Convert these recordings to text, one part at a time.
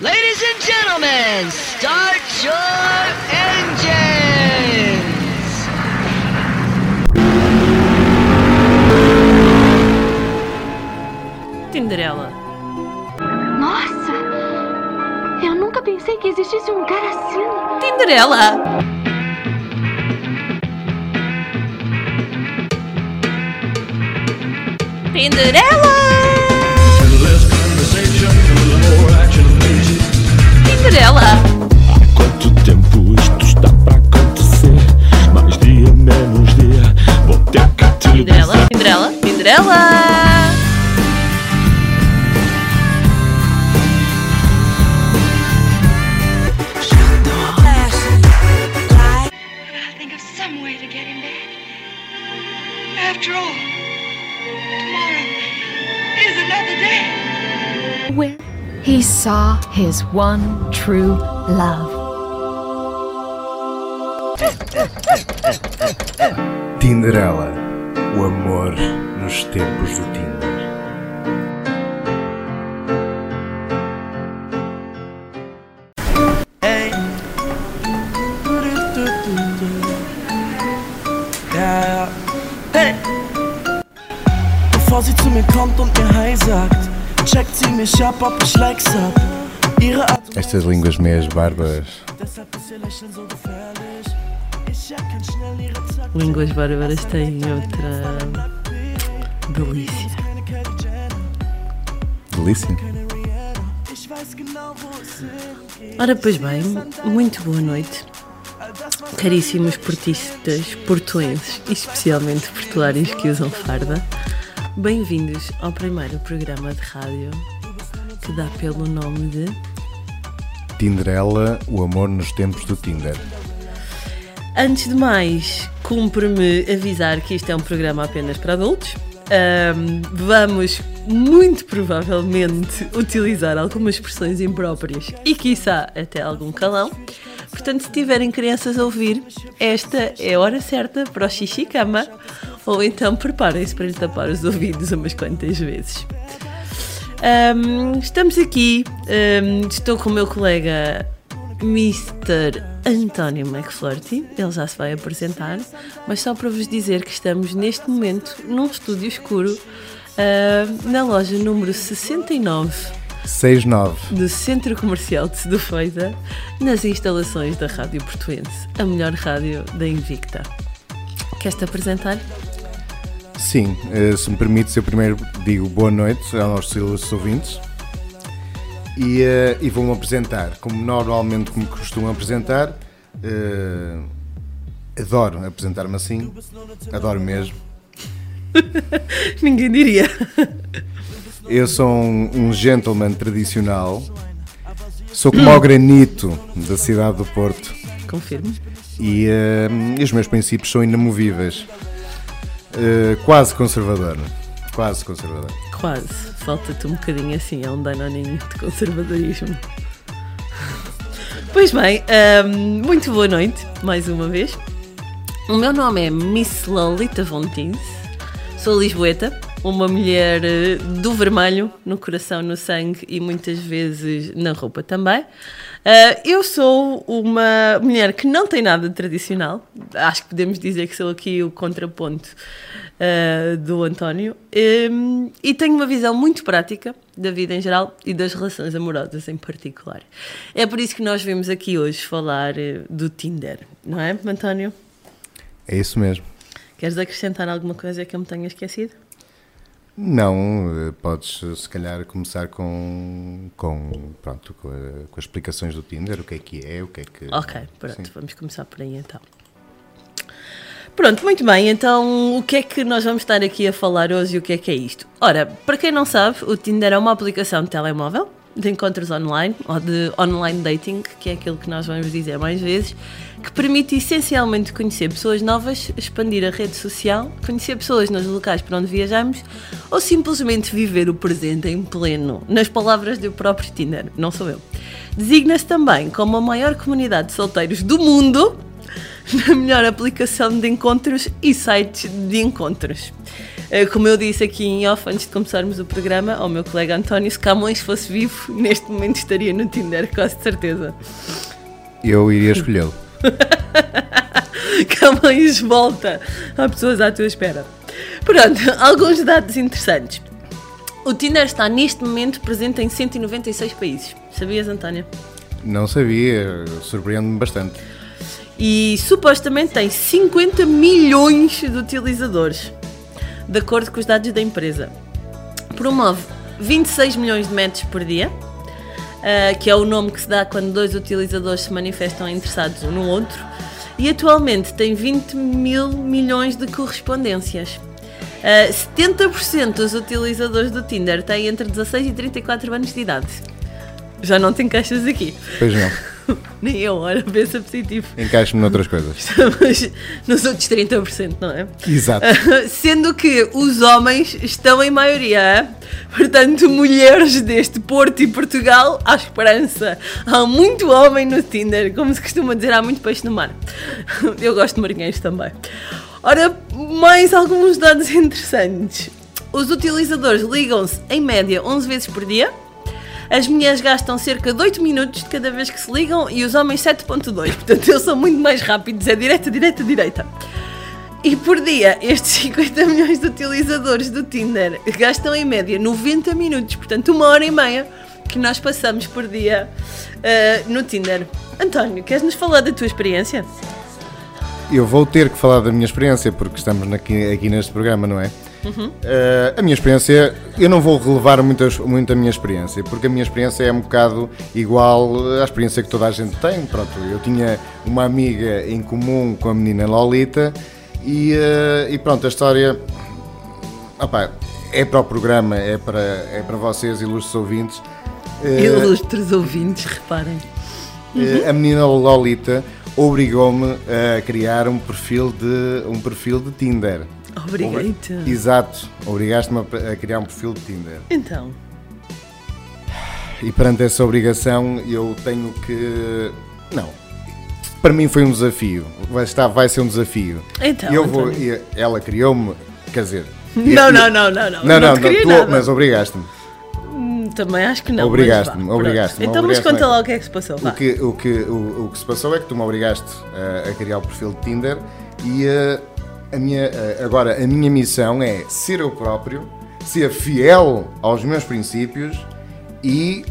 Ladies and gentlemen, start your engines! Tinderela. Nossa! Eu nunca pensei que existisse um cara assim. Tinderela! Tinderela! Tinderela! Quanto tempo isto está para acontecer? Mais dia, menos dia. Vou ter que te Tinderela! dizer. Tinderela! He saw his one true love. Tinderela, o amor nos tempos do Tinder. Erkenn schnell ihre Taktik. Línguas bárbaras têm outra delícia. Delícia. Ora, pois bem, muito boa noite, caríssimos portistas portuenses especialmente portuários que usam farda. Bem-vindos ao primeiro programa de rádio que dá pelo nome de Tinderela, o amor nos tempos do Tinder. Antes de mais, cumpre-me avisar que isto é um programa apenas para adultos. Ahm, vamos muito provavelmente utilizar algumas expressões impróprias e, quiçá, até algum calão. Portanto, se tiverem crianças a ouvir, esta é a hora certa para o xixi cama ou então preparem-se para lhe tapar os ouvidos umas quantas vezes. Ahm, estamos aqui, ahm, estou com o meu colega Mr. António McFlurty, ele já se vai apresentar, mas só para vos dizer que estamos neste momento num estúdio escuro ahm, na loja número 69 6-9. do Centro Comercial de Sedufeita, nas instalações da Rádio Portuense, a melhor rádio da Invicta. Queres-te apresentar? Sim, eh, se me permites, eu primeiro digo boa noite aos nossos ouvintes e, eh, e vou-me apresentar, como normalmente como costumo apresentar. eh, adoro apresentar-me assim, adoro mesmo. Ninguém diria. Eu sou um, um gentleman tradicional, sou como ao granito da cidade do Porto Confirmo. e, eh, e os meus princípios são inamovíveis. Eh, quase conservador, quase conservador. Quase. Falta-te um bocadinho assim, é um danoninho de conservadorismo. Pois bem, ahm, muito boa noite, mais uma vez. O meu nome é Miss Lolita Vontis, sou lisboeta, uma mulher eh, do vermelho, no coração, no sangue e muitas vezes na roupa também. Ah, eu sou uma mulher que não tem nada de tradicional, acho que podemos dizer que sou aqui o contraponto ah, do António, Hum, e tenho uma visão muito prática da vida em geral e das relações amorosas em particular. É por isso que nós vimos aqui hoje falar eh, do Tinder, não é, António? É isso mesmo. Queres acrescentar alguma coisa que eu me tenha esquecido? Não, eh, podes eh, se calhar começar com, com, pronto, com, a- com as explicações do Tinder, o que é que é, o que é que. Ok, pronto, Sim. vamos começar por aí então. Pronto, muito bem, então o que é que nós vamos estar aqui a falar hoje e o que é que é isto? Ora, para quem não sabe, o Tinder é uma aplicação de telemóvel, de encontros online, ou de online dating, que é aquilo que nós vamos dizer mais vezes, que permite essencialmente conhecer pessoas novas, expandir a rede social, conhecer pessoas nos locais para onde viajamos, ou simplesmente viver o presente em pleno, nas palavras do próprio Tinder, não sou eu. Designa-se também como a maior comunidade de solteiros do mundo, na melhor aplicação de encontros e sites de encontros. Eh, Como eu disse aqui em off antes de começarmos o programa ao meu colega António, se Camões fosse vivo, neste momento estaria no Tinder, de certeza. Eu iria escolhê-lo. Camões volta. Há pessoas à tua espera. Pronto, alguns dados interessantes. O Tinder está neste momento presente em 196 países. Sabias, António? Não sabia, surpreende-me bastante. E supostamente tem 50 milhões de utilizadores, de acordo com os dados da empresa. Promove 26 milhões de matches por dia, ah, que é o nome que se dá quando dois utilizadores se manifestam interessados um no outro, e atualmente tem 20 mil milhões de correspondências. Ah, 70% dos utilizadores do Tinder têm entre 16 e 34 anos de idade. Já não te encaixas aqui. Pois não. Nem eu, olha, pensa positivo. Encaixo-me noutras coisas. Estamos nos outros 30%, não é? Exato. Sendo que os homens estão em maioria. é? Portanto, mulheres deste Porto e Portugal, à esperança. Há muito homem no Tinder, como se costuma dizer, há muito peixe no mar. Eu gosto de marinheiros também. Ora, mais alguns dados interessantes. Os utilizadores ligam-se em média 11 vezes por dia. As mulheres gastam cerca de 8 minutos de cada vez que se ligam e os homens 7.2. Portanto, eles são muito mais rápidos. É direita, direita, direita. E por dia, estes 50 milhões de utilizadores do Tinder gastam em média 90 minutos, portanto, uma hora e meia que nós passamos por dia ah, no Tinder. António, queres nos falar da tua experiência? Eu vou ter que falar da minha experiência, porque estamos aqui, aqui neste programa, não é? Eh, a minha experiência, eu não vou relevar muitas, muito a minha experiência, porque a minha experiência é um bocado igual à experiência que toda a gente tem. Pronto, eu tinha uma amiga em comum com a menina Lolita e, eh, e pronto, a história opá, é para o programa, é para, é para vocês, ilustres ouvintes. Eh, Ilustres ouvintes, reparem. eh, A menina Lolita obrigou-me a criar um perfil de, um perfil de Tinder. Obrigado. Exato, obrigaste-me a, a criar um perfil de Tinder. Então, E perante essa obrigação eu tenho que. Não. Para mim foi um desafio. Vai, estar, vai ser um desafio. Então, eu vou, António. e- ela criou-me, quer dizer. não, eu- não, não, não, não. Não, não, te queria tu- nada. mas obrigaste-me. Hum, Também acho que não. mas Obrigaste-me, obrigaste-me, Então, mas obrigaste-me. conta lá o que é que se passou. vá. O que, o, que, o, o que se passou é que tu me obrigaste a, a criar o perfil de Tinder e eh, a minha, eh, agora a minha missão é ser eu próprio, ser fiel aos meus princípios e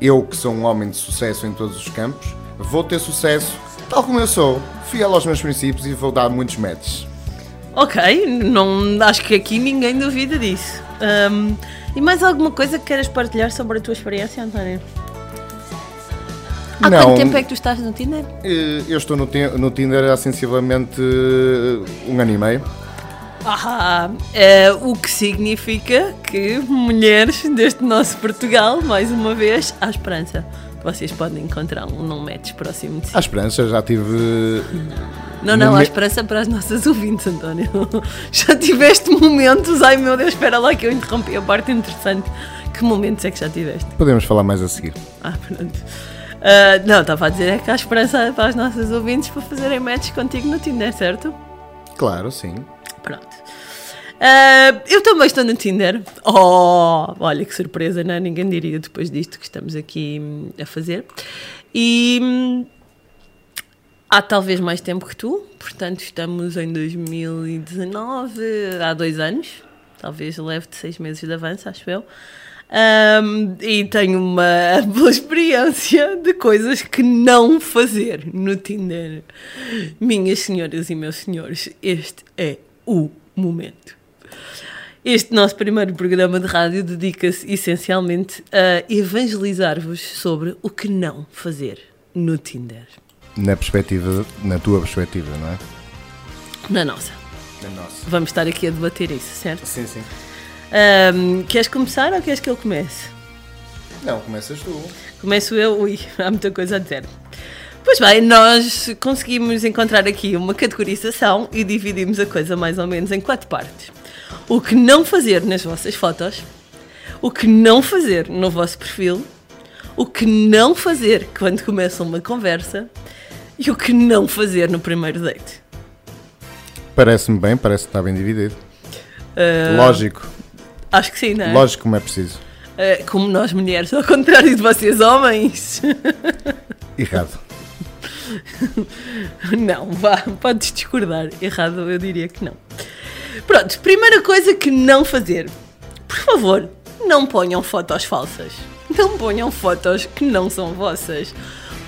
eu, que sou um homem de sucesso em todos os campos, vou ter sucesso tal como eu sou, fiel aos meus princípios e vou dar muitos matches. Ok, não, acho que aqui ninguém duvida disso. Hum, e mais alguma coisa que queiras partilhar sobre a tua experiência, António? Há Não. quanto tempo é que tu estás no Tinder? Eh, Eu estou no, no Tinder há sensivelmente eh, um ano e meio. Ah, é, o que significa que mulheres deste nosso Portugal, mais uma vez, há esperança. Vocês podem encontrar um não match próximo de si. À esperança, já tive Não, não, há esperança para as nossas ouvintes, António. Já tiveste momentos, ai meu Deus, espera lá que eu interrompi a parte interessante. Que momentos é que já tiveste? Podemos falar mais a seguir. Ah, pronto. Ah, não, estava a dizer é que há esperança para as nossas ouvintes para fazerem matches contigo no Tinder, certo? Claro, sim. Pronto. Ah, eu também estou no Tinder. Oh, olha que surpresa, não? é? Ninguém diria depois disto que estamos aqui hum, a fazer. E hum, há talvez mais tempo que tu, portanto estamos em 2019, há dois anos. Talvez leve-te seis meses de avanço, acho eu. Ahm, e tenho uma boa experiência de coisas que não fazer no Tinder. Minhas senhoras e meus senhores, este é o momento. Este nosso primeiro programa de rádio dedica-se essencialmente a evangelizar-vos sobre o que não fazer no Tinder. Na perspectiva, na tua perspectiva, não é? Na nossa. Na nossa. Vamos estar aqui a debater isso, certo? Sim, sim. Ahm, queres começar ou queres que eu comece? Não, começas tu. Começo eu, ui, há muita coisa a dizer. Pois bem, nós conseguimos encontrar aqui uma categorização e dividimos a coisa mais ou menos em quatro partes. O que não fazer nas vossas fotos, o que não fazer no vosso perfil, o que não fazer quando começa uma conversa e o que não fazer no primeiro date. Parece-me bem, parece que está bem dividido. Ah, Lógico, Acho que sim, não é? lógico como é preciso. Ah, como nós mulheres, ao contrário de vocês homens. Errado. Não, vá, podes discordar. Errado, eu diria que não. Pronto, primeira coisa que não fazer. Por favor, não ponham fotos falsas. Não ponham fotos que não são vossas.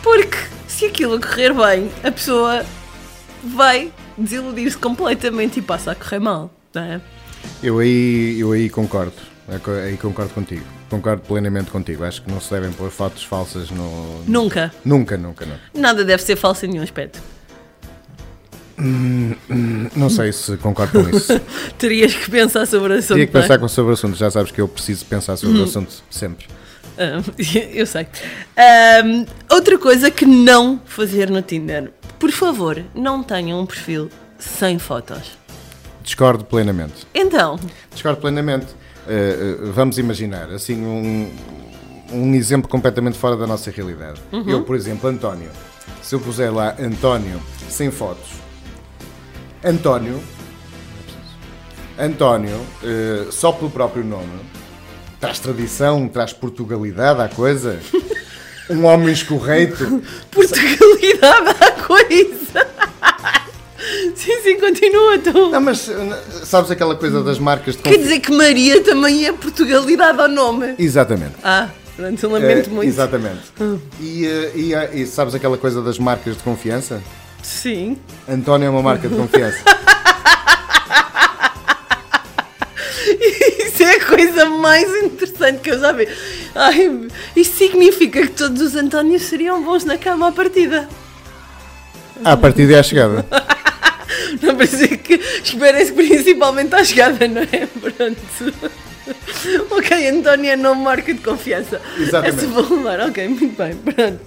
Porque se aquilo correr bem, a pessoa vai desiludir-se completamente e passa a correr mal, não é? Eu aí, eu aí concordo. É Aí concordo contigo. Concordo plenamente contigo. Acho que não se devem pôr fotos falsas no. Nunca. Nunca, nunca, não. Nada deve ser falso em nenhum aspecto. Não sei se concordo com isso. Terias que pensar sobre o assunto. Tinha que é? pensar com- sobre o assunto. Já sabes que eu preciso pensar sobre o assunto sempre. Ah, eu sei. Ahm, outra coisa que não fazer no Tinder. Por favor, não tenham um perfil sem fotos. Discordo plenamente. Então, Discordo plenamente. Uh, vamos imaginar, assim, um, um exemplo completamente fora da nossa realidade. Eu, por exemplo, António. Se eu puser lá António sem fotos, António, António, uh, só pelo próprio nome, traz tradição, traz Portugalidade à coisa. Um homem escorreito. Portugalidade à coisa. sim, sim, continua tu. Não, mas uh, sabes aquela coisa das marcas de Quer dizer que Maria também é Portugalidade ao nome. Exatamente. Ah, pronto, eu lamento Eh, muito. Exatamente. E, eh, e, eh, e sabes aquela coisa das marcas de confiança? Sim. António é uma marca de confiança. Isso é a coisa mais interessante que eu já vi. Ai, isso significa que todos os Antónios seriam bons na cama à partida. À partida é a chegada. Não precisa que esperem-se principalmente à chegada, não é? Pronto. Ok, António é nome marca de confiança. Exatamente. Vou levar, ok, muito bem, pronto.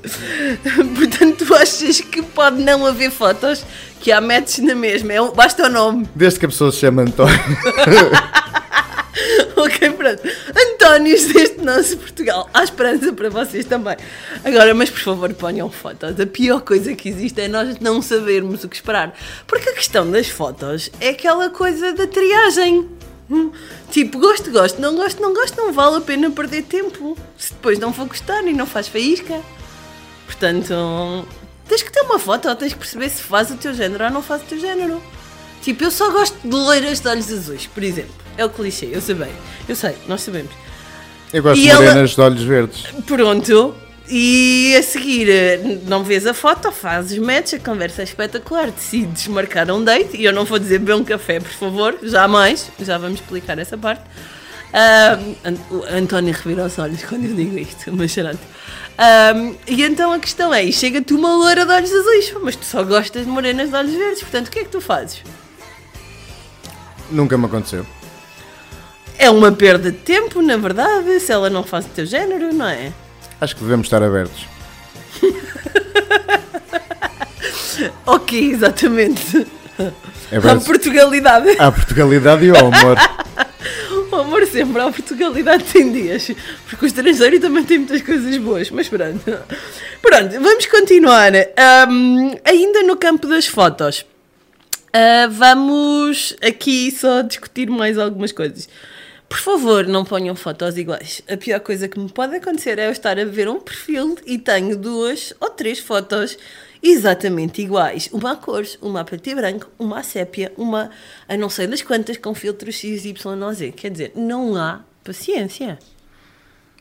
Portanto, tu achas que pode não haver fotos, que há matches na mesma, é, um- basta o nome. Desde que a pessoa se chama António. Ok, pronto. Antónios deste nosso Portugal. Há esperança para vocês também. Agora, mas por favor, ponham fotos. A pior coisa que existe é nós não sabermos o que esperar. Porque a questão das fotos é aquela coisa da triagem. Hum, Tipo, gosto, gosto, não gosto, não gosto, não vale a pena perder tempo. Se depois não for gostar e não faz faísca. Portanto, tens que ter uma foto, tens que perceber se faz o teu género ou não faz o teu género. Tipo, eu só gosto de loiras de olhos azuis, por exemplo. É o clichê, eu sei bem. Eu sei, nós sabemos. Eu gosto E de ela- morenas de olhos verdes. Pronto. E a seguir, não vês a foto, fazes match, a conversa é espetacular, decides marcar um date, e eu não vou dizer beber um café, por favor, jamais, já vamos explicar essa parte. O António revira os olhos quando eu digo isto, mas charante. Ahm, e então a questão é, chega-te uma loira de olhos azuis, mas tu só gostas de morenas de olhos verdes, portanto o que é que tu fazes? Nunca me aconteceu. É uma perda de tempo, na verdade, se ela não faz o teu género, não é? Acho que devemos estar abertos. Ok, exatamente. A Abertos Portugalidade. à Portugalidade e ao amor. O amor sempre, a Portugalidade tem dias. Porque o estrangeiro também tem muitas coisas boas, mas pronto. Pronto, vamos continuar. Ahm, ainda no campo das fotos. Ah, vamos aqui só discutir mais algumas coisas. Por favor, não ponham fotos iguais. A pior coisa que me pode acontecer é eu estar a ver um perfil e tenho duas ou três fotos exatamente iguais. Uma a cores, uma a preto e branco, uma a sépia, uma a não sei das quantas com filtros X, Y ou Z. Quer dizer, não há paciência.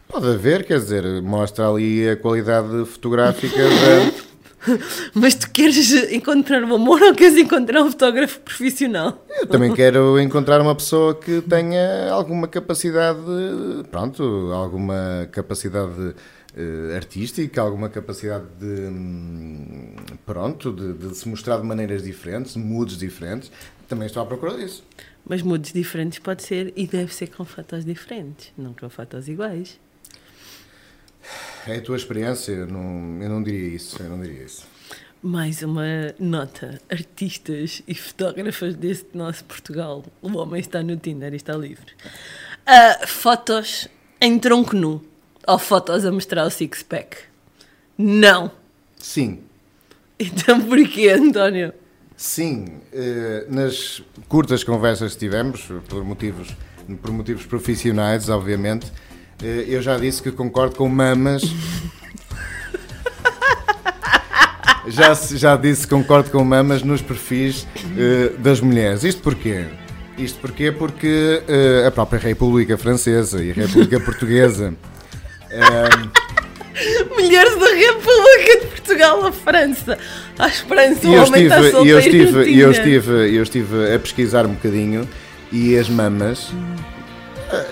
Pode haver, quer dizer, mostra ali a qualidade fotográfica da. Mas tu queres encontrar o amor ou queres encontrar um fotógrafo profissional? Eu também quero encontrar uma pessoa que tenha alguma capacidade, pronto, alguma capacidade eh, artística, alguma capacidade de, hum, pronto, de, de se mostrar de maneiras diferentes, moods diferentes. Também estou à procura disso. Mas moods diferentes pode ser e deve ser com fotos diferentes, não com fotos iguais. É a tua experiência, eu não, eu não diria isso, eu não diria isso. Mais uma nota: artistas e fotógrafas deste nosso Portugal. O homem está no Tinder e está livre. Ah, fotos em tronco nu ou fotos a mostrar o six-pack? Não. Sim, Então porquê, António? Sim, eh, nas curtas conversas que tivemos, por motivos, por motivos profissionais, obviamente, eu já disse que concordo com mamas. Já, já disse que concordo com mamas nos perfis eh, das mulheres. Isto porquê? Isto porquê? Porque eh, a própria República Francesa e a República Portuguesa Mulheres da República de Portugal a França. À França, E o eu homem está estive, e solteiro eu estive, eu estive, eu estive a pesquisar um bocadinho e as mamas, a-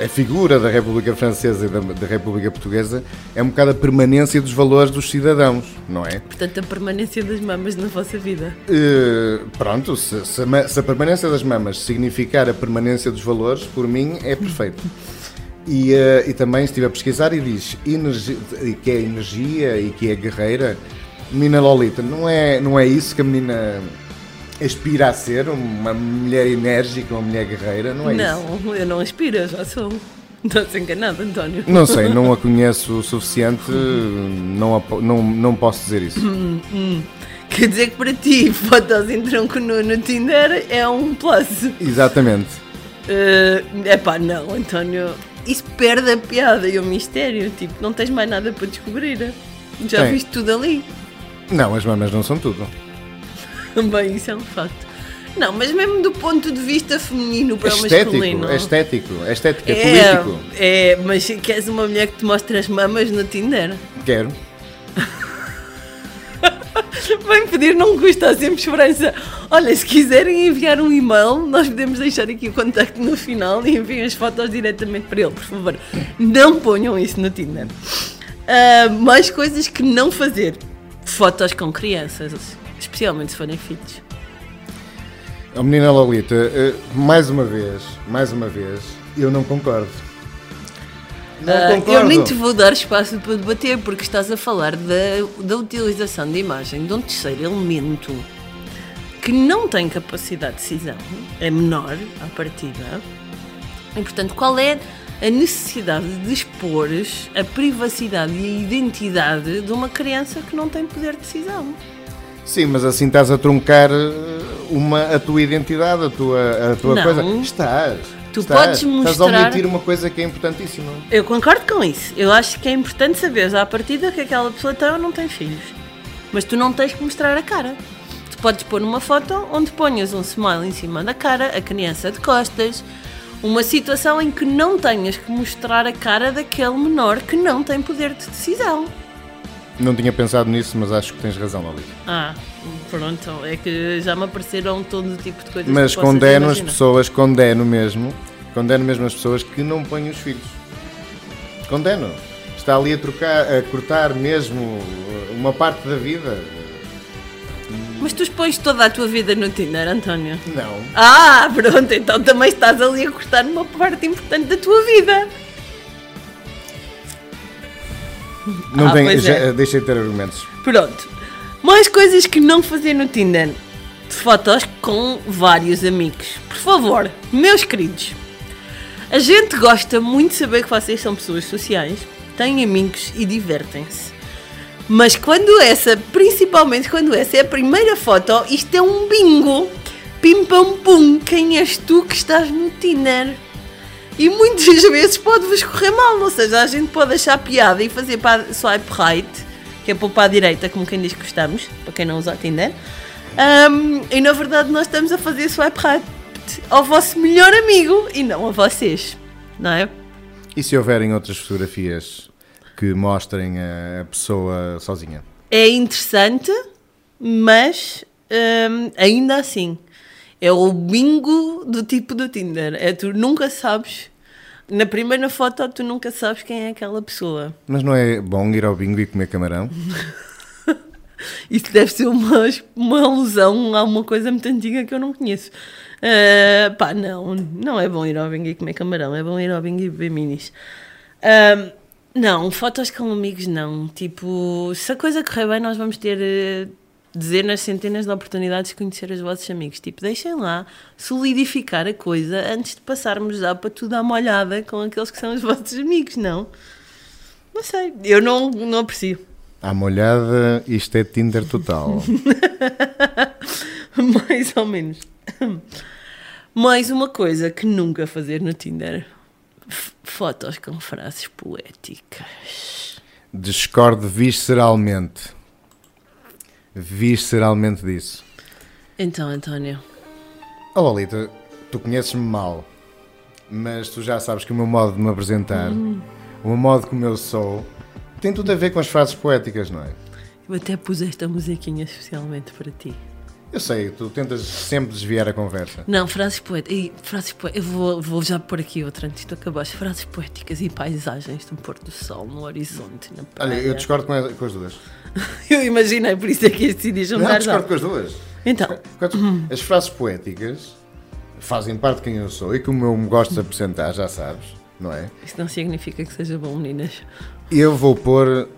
a figura da República Francesa e da, da República Portuguesa é um bocado a permanência dos valores dos cidadãos, não é? Portanto, a permanência das mamas na vossa vida. Eh, pronto, se, se a, se a permanência das mamas significar a permanência dos valores, por mim é perfeito. E, eh, e também estive a pesquisar e diz que é energia e que é guerreira. Menina Lolita, não é, não é isso que a menina aspira a ser? Uma mulher enérgica, uma mulher guerreira? Não é isso? não, eu não aspiro, eu já sou. Estás enganado, António. Não sei, não a conheço o suficiente, não, a não, não posso dizer isso. Quer dizer que para ti, fotos em tronco nu no Tinder é um plus. Exatamente. É epá, não, António. Isso perde a piada e o mistério. Tipo, não tens mais nada para descobrir. Já Tem. viste tudo ali. Não, as mamas não são tudo. Bem, isso é um facto. Não, mas mesmo do ponto de vista feminino para o estético, masculino. é estético, é estético, é, é, político. é, mas queres uma mulher que te mostre as mamas no Tinder? Quero. Vem pedir, não custa, há sempre esperança. Olha, se quiserem enviar um e-mail, nós podemos deixar aqui o contacto no final e enviem as fotos diretamente para ele, por favor. Não ponham isso no Tinder. Ah, mais coisas que não fazer. Fotos com crianças, especialmente se forem filhos. A menina Lolita, eh, mais uma vez, mais uma vez, eu não concordo. Não Ah, concordo. eu nem te vou dar espaço para debater, porque estás a falar da, da utilização de imagem de um terceiro elemento que não tem capacidade de decisão, é menor à partida. E, portanto, qual é a necessidade de expor a privacidade e a identidade de uma criança que não tem poder de decisão? Sim, mas assim estás a truncar eh, uma, a tua identidade, a tua, a tua Não. coisa. Estás. Tu estás, podes Estás a mostrar- omitir uma coisa que é importantíssima. Eu concordo com isso. Eu acho que é importante saberes à partida que aquela pessoa tem ou não tem filhos. Mas tu não tens que mostrar a cara. Tu podes pôr numa foto onde ponhas um smile em cima da cara, a criança de costas, uma situação em que não tenhas que mostrar a cara daquele menor que não tem poder de decisão. Não tinha pensado nisso, mas acho que tens razão, Lolita. Ah, pronto, é que já me apareceram todo o tipo de coisas Mas que condeno as pessoas, condeno mesmo, condeno mesmo as pessoas que não põem os filhos. Condeno. Está ali a trocar, a cortar mesmo uma parte da vida. Mas tu expões toda a tua vida no Tinder, António. Não. Ah, pronto, então também estás ali a cortar uma parte importante da tua vida. Não Ah, pois já, é. deixei de ter argumentos. Pronto. Mais coisas que não fazer no Tinder. Fotos com vários amigos. Por favor, meus queridos. A gente gosta muito de saber que vocês são pessoas sociais, têm amigos e divertem-se. Mas quando essa, principalmente quando essa é a primeira foto, isto é um bingo. Pim pam pum, quem és tu que estás no Tinder? E muitas vezes pode-vos correr mal, ou seja, a gente pode achar piada e fazer para swipe right, que é pôr para a direita, como quem diz que gostamos, para quem não usa o Tinder. Ahm, e na verdade nós estamos a fazer swipe right ao vosso melhor amigo e não a vocês, não é? E se houverem outras fotografias que mostrem a pessoa sozinha? É interessante, mas hum, ainda assim é o bingo do tipo do Tinder. É tu nunca sabes, na primeira foto tu nunca sabes quem é aquela pessoa. Mas não é bom ir ao bingo e comer camarão? Isso deve ser uma, uma alusão a uma coisa muito antiga que eu não conheço. Ah, pá, não, não é bom ir ao bingo e comer camarão, é bom ir ao bingo e beber minis. Ah, não, fotos com amigos não. Tipo, se a coisa correr bem, nós vamos ter eh, dezenas, centenas de oportunidades de conhecer os vossos amigos. Tipo, deixem lá solidificar a coisa antes de passarmos já para tudo à molhada com aqueles que são os vossos amigos, não? Não sei, eu não, não aprecio. À molhada, isto é Tinder total. Mais ou menos. Mais uma coisa que nunca fazer no Tinder: F- fotos com frases poéticas. Discordo visceralmente. Visceralmente disso. Então, António, Oh, Lolita, tu conheces-me mal, mas tu já sabes que o meu modo de me apresentar, o meu modo como eu sou, tem tudo a ver com as frases poéticas, não é? eu até pus esta musiquinha especialmente para ti. Eu sei, tu tentas sempre desviar a conversa. Não, frases poéticas. e Frases poéticas. Eu vou, vou já pôr aqui outra antes de tu acabares. Frases poéticas e paisagens no pôr do sol, no horizonte, na praia. Olha, eu discordo com, a- com as duas. Eu imaginei, por isso é que decidi Não, juntar discordo com as duas. Então, As frases poéticas fazem parte de quem eu sou e como eu me gosto de apresentar, já sabes, não é? isso não significa que seja bom, meninas. Eu vou pôr.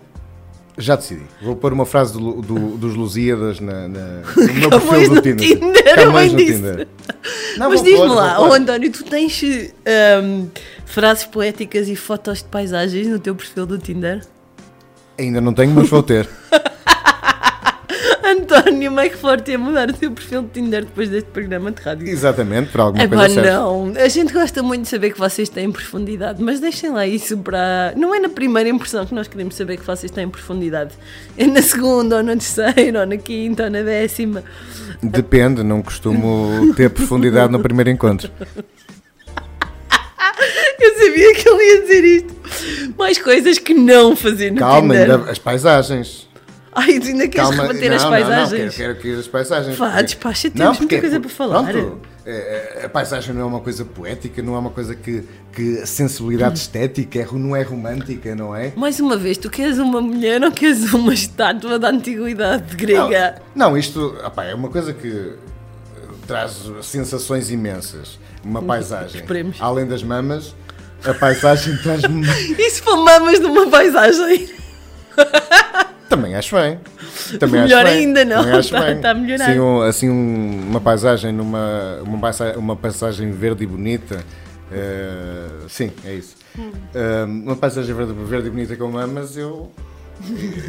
Já decidi. Vou pôr uma frase do, do- dos Lusíadas na, na, no meu perfil do Tinder. Tinder, Camões bem no disse. Tinder. Não, Mas diz-me lá, oh. António, tu tens hum, frases poéticas e fotos de paisagens no teu perfil do Tinder? Ainda não tenho, mas vou ter. António McForte ia mudar o teu perfil de Tinder depois deste programa de rádio. Exatamente, para alguma É coisa não. A gente gosta muito de saber que vocês têm profundidade, mas deixem lá isso para. Não é na primeira impressão que nós queremos saber que vocês têm profundidade. É na segunda, ou na terceira, ou na quinta, ou na décima. Depende, não costumo ter profundidade no primeiro encontro. Eu sabia que ele ia dizer isto. Mais coisas que não fazer no Calma, Tinder. ainda, as paisagens. Ai, tu ainda queres Calma, rebater não, as não, não, paisagens? quero, quero que as paisagens. Vá, porque- despacha, Não, temos muita porque- coisa para falar. Pronto, é, é, a paisagem não é uma coisa poética, não é uma coisa que, que sensibilidade estética é, não é romântica, não é? Mais uma vez, tu queres uma mulher ou queres uma estátua da antiguidade grega? Não, isto opá, é uma coisa que eh, traz sensações imensas. Uma paisagem. Esperemos. Além das mamas, a paisagem traz-me. E se for mamas de uma paisagem? Também acho bem. Também Melhor acho bem. ainda não, Também acho tá- bem. tá a melhorar. Assim, um- assim um- uma paisagem numa uma, uma paisagem verde e bonita. eh, sim, é isso. Hum. Eh, uma paisagem verde, verde e bonita com mamas, eu.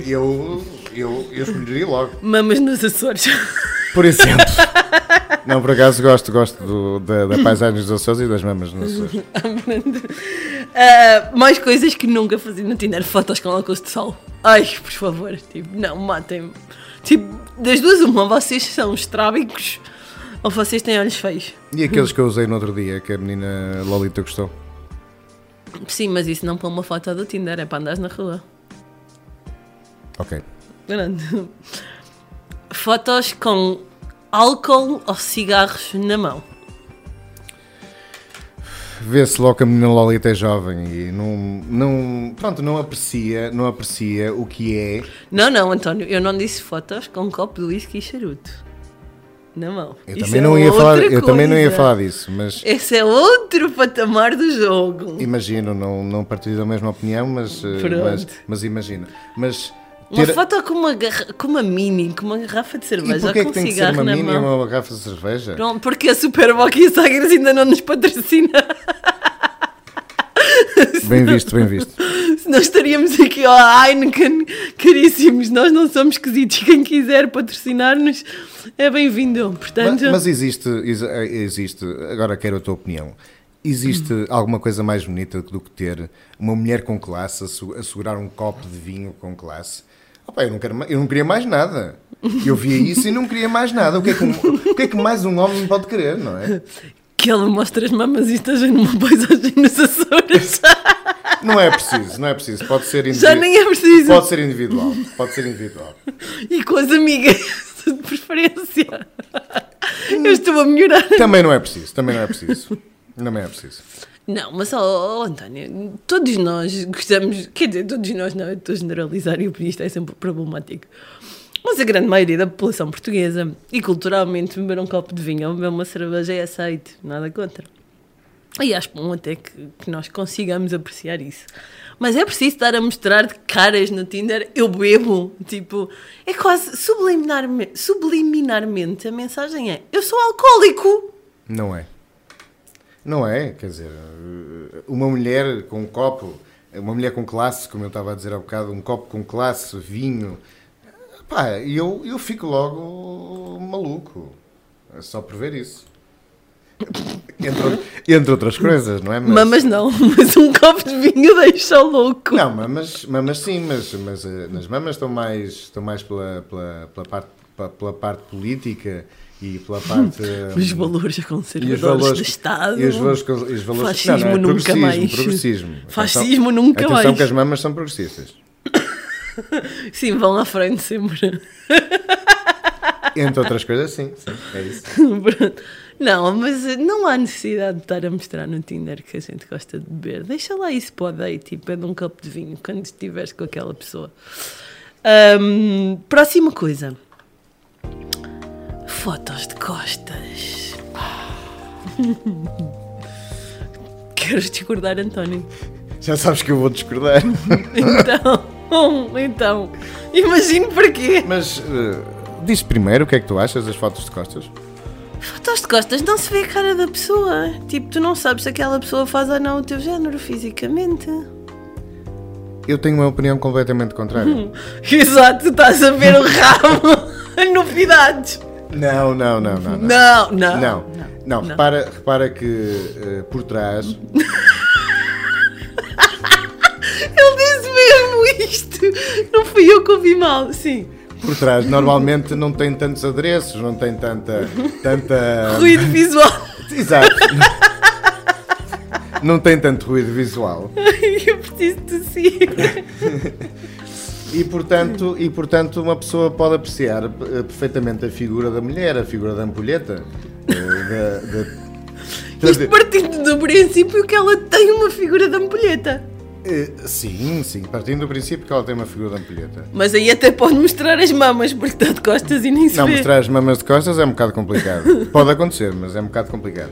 Eu, eu, eu escolheria logo. Mamas nos Açores. Por exemplo. Não, por acaso gosto, gosto do- da, da paisagem dos Açores e das mamas nos Açores. Ah, mais coisas que nunca fazia no Tinder. Fotos com óculos de sol. Ai, por favor. Tipo, não, matem-me. Tipo, das duas, uma, vocês são estrábicos ou vocês têm olhos feios. E aqueles que eu usei no outro dia, que a menina Lolita gostou. Sim, mas isso não para uma foto do Tinder, é para andares na rua. Ok. Pronto. Fotos com álcool ou cigarros na mão. Vê-se logo que a menina Lolita é jovem e não, não, pronto, não aprecia, não aprecia o que é. Não, não, António, eu não disse fotos com um copo de whisky e charuto. Na mão. Eu Isso também é não ia falar, eu também não ia falar disso, mas Esse é outro patamar do jogo. imagino, não, não partilho da mesma opinião, mas, eh, mas, mas imagino. Mas Uma ter- foto com uma, garra- com uma mini, com uma garrafa de e cerveja porquê ou é que tem que ser uma mini e uma garrafa de cerveja? Pronto, porque a Superboc e a Sagres ainda não nos patrocina. Bem visto, bem visto. Senão estaríamos aqui ao Heineken, caríssimos. Nós não somos esquisitos. Quem quiser patrocinar-nos é bem-vindo. Portanto, Mas, mas existe, ex- existe, agora quero a tua opinião. Existe Hum. alguma coisa mais bonita do que ter uma mulher com classe a segurar um copo de vinho com classe? Opa, eu, não quero, eu não queria mais nada. Eu via isso e não queria mais nada. O que, é que, um- o que é que mais um homem pode querer, não é? que ela mostra as mamas e esteja numa paisagem nos Açores. Não é preciso, não é preciso. Pode ser Já individual. nem é preciso. Pode ser individual. Pode ser individual. E com as amigas, de preferência. Eu estou a melhorar. Também não é preciso, também não é preciso. Também é preciso. Não, mas, ó ó, António, todos nós gostamos, quer dizer, todos nós não, eu estou a generalizar e isto é sempre problemático. Mas a grande maioria da população portuguesa, e culturalmente, beber um copo de vinho ou beber uma cerveja é aceito, nada contra. E acho bom até que, que nós consigamos apreciar isso. Mas é preciso estar a mostrar de caras no Tinder, eu bebo. Tipo, é quase subliminarmente, subliminarmente a mensagem é: eu sou alcoólico. Não é. Não é, quer dizer, uma mulher com um copo, uma mulher com classe, como eu estava a dizer há bocado, um copo com classe, vinho, pá, eu, eu fico logo maluco. É só por ver isso. Entre, entre outras coisas, não é? Mamas não, mas um copo de vinho deixa louco. Não, mamas, mamas sim, mas, mas eh, nas mamas estão mais, estão mais pela, pela, pela, parte, pela parte política e pela parte. Os valores conservadores valores, do Estado. E os valores, e os valores Fascismo não, não, é nunca progressismo, mais. Progressismo. Fascismo atenção, nunca atenção mais. que as mamas são progressistas. Sim, vão à frente sempre. Entre outras coisas, sim, sim é isso. Não, mas eh, não há necessidade de estar a mostrar no Tinder que a gente gosta de beber. Deixa lá isso para o date, tipo, pede um copo de vinho quando estiveres com aquela pessoa. Ahm, próxima coisa. Fotos de costas. Queres discordar, António? Já sabes que eu vou discordar. Então, então, imagino para quê. Mas eh, diz primeiro o que é que tu achas das fotos de costas. Fotos de costas não se vê a cara da pessoa. Tipo, tu não sabes se aquela pessoa faz ou não o teu género fisicamente. Eu tenho uma opinião completamente contrária. Exato, tu estás a ver o rabo. Novidades. Não, não, não, não. Não, Não, não. não. não, Repara, repara que eh, por trás. Ele disse mesmo isto. Não fui eu que ouvi mal. Sim. Por trás normalmente não tem tantos adereços, não tem tanta. tanta... Ruído visual. Exato. Não tem tanto ruído visual. eu preciso tossir. E portanto, e portanto uma pessoa pode apreciar eh, perfeitamente a figura da mulher, a figura da ampulheta. eh, da- da- Isto partindo do princípio que ela tem uma figura de ampulheta. Eh, sim, sim, partindo do princípio que ela tem uma figura de ampulheta. Mas aí até pode mostrar as mamas, porque está de costas e nem se Não, vê. mostrar as mamas de costas é um bocado complicado. Pode acontecer, mas é um bocado complicado.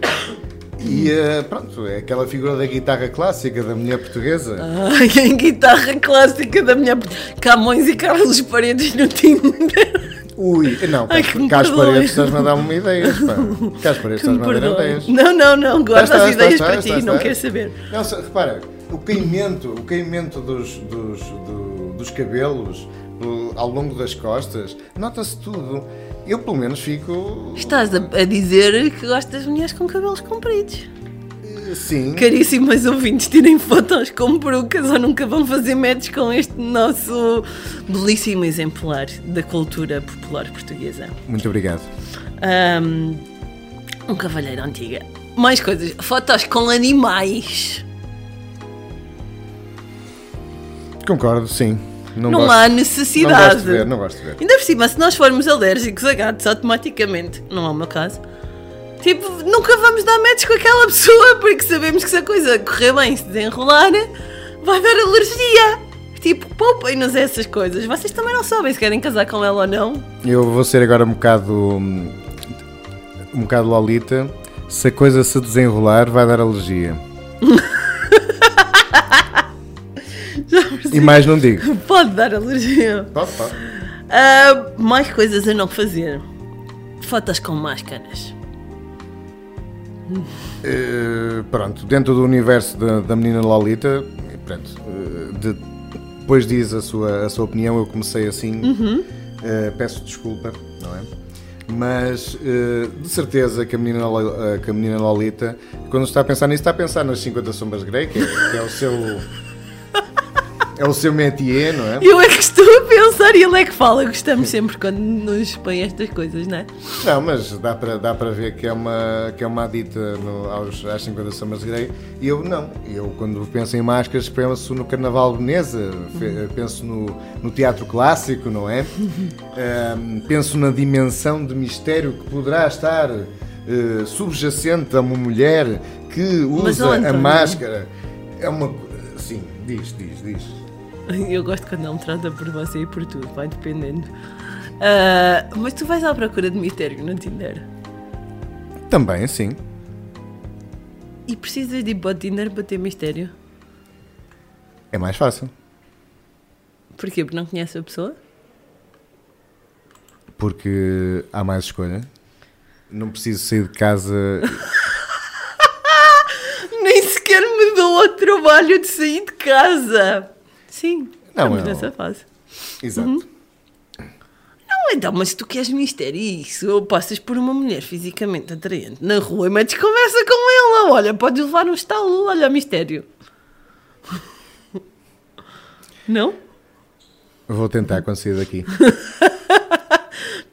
E eh, pronto, é aquela figura da guitarra clássica da mulher portuguesa. Ai, em guitarra clássica da minha. Camões e Carlos Paredes no Tinder. Ui, não, Ai, perdoe. paredes estás-me a dar uma ideia. Pá. Cá as paredes estás-me a dar ideias. Não, não, não, guarda Estás, as ideias estás, para ti, não quero saber. Não, repara, o caimento, o caimento dos, dos, do- dos cabelos do- ao longo das costas, nota-se tudo. Eu pelo menos fico. Estás a, a dizer que gostas de mulheres com cabelos compridos. eh, Sim. Caríssimas ouvintes, tirem fotos com perucas ou nunca vão fazer matches com este nosso belíssimo exemplar da cultura popular portuguesa. Muito obrigado. Ahm, um cavalheiro antiga. Mais coisas. Fotos com animais. Concordo, sim. Não, Não gosto, há Não necessidade. gosto de ver, não gosto de ver. Ainda por cima, se nós formos alérgicos a gatos automaticamente, não é o meu caso, tipo, nunca vamos dar match com aquela pessoa porque sabemos que se a coisa correr bem se desenrolar, vai dar alergia. Tipo, poupem-nos essas coisas. Vocês também não sabem se querem casar com ela ou não. Eu vou ser agora um bocado. um bocado lolita. Se a coisa se desenrolar, vai dar alergia. E mais não digo. Pode dar alergia. Pode, pode. Ah, mais coisas a não fazer. Fotos com máscaras. Eh, pronto, dentro do universo da, da menina Lolita, pronto, eh, de- depois diz a sua, a sua opinião, eu comecei assim, eh, peço desculpa, não é? Mas de certeza que a, menina, que a menina Lolita, quando está a pensar nisso, está a pensar nas 50 Sombras Grey, que é, que é o seu. É o seu métier, não é? Eu é que estou a pensar e ele é que fala. Gostamos sempre quando nos põe estas coisas, não é? Não, mas dá para, dá para ver que é uma, que é uma adita no, aos, às 50 Sombras de Grey. E eu não. Eu, quando penso em máscaras, penso no Carnaval Veneza, fe- penso no, no teatro clássico, não é? Ahm, penso na dimensão de mistério que poderá estar eh, subjacente a uma mulher que usa a máscara. É uma. Sim, diz, diz, diz. Eu gosto quando ele me trata por você e por tudo, vai dependendo. Ah, mas tu vais à procura de mistério no Tinder Também, sim. e precisas de ir para o Tinder para ter mistério. É mais fácil. Porquê? Porque não conheces a pessoa? Porque há mais escolha. Não preciso sair de casa Nem sequer me dou ao trabalho de sair de casa. Sim, Não, estamos nessa fase. Exato. Não Então, mas se tu queres mistério e isso, ou passas por uma mulher fisicamente atraente na rua e metes conversa com ela, olha, podes levar um estalo, olha, mistério. Não? Vou tentar sair daqui.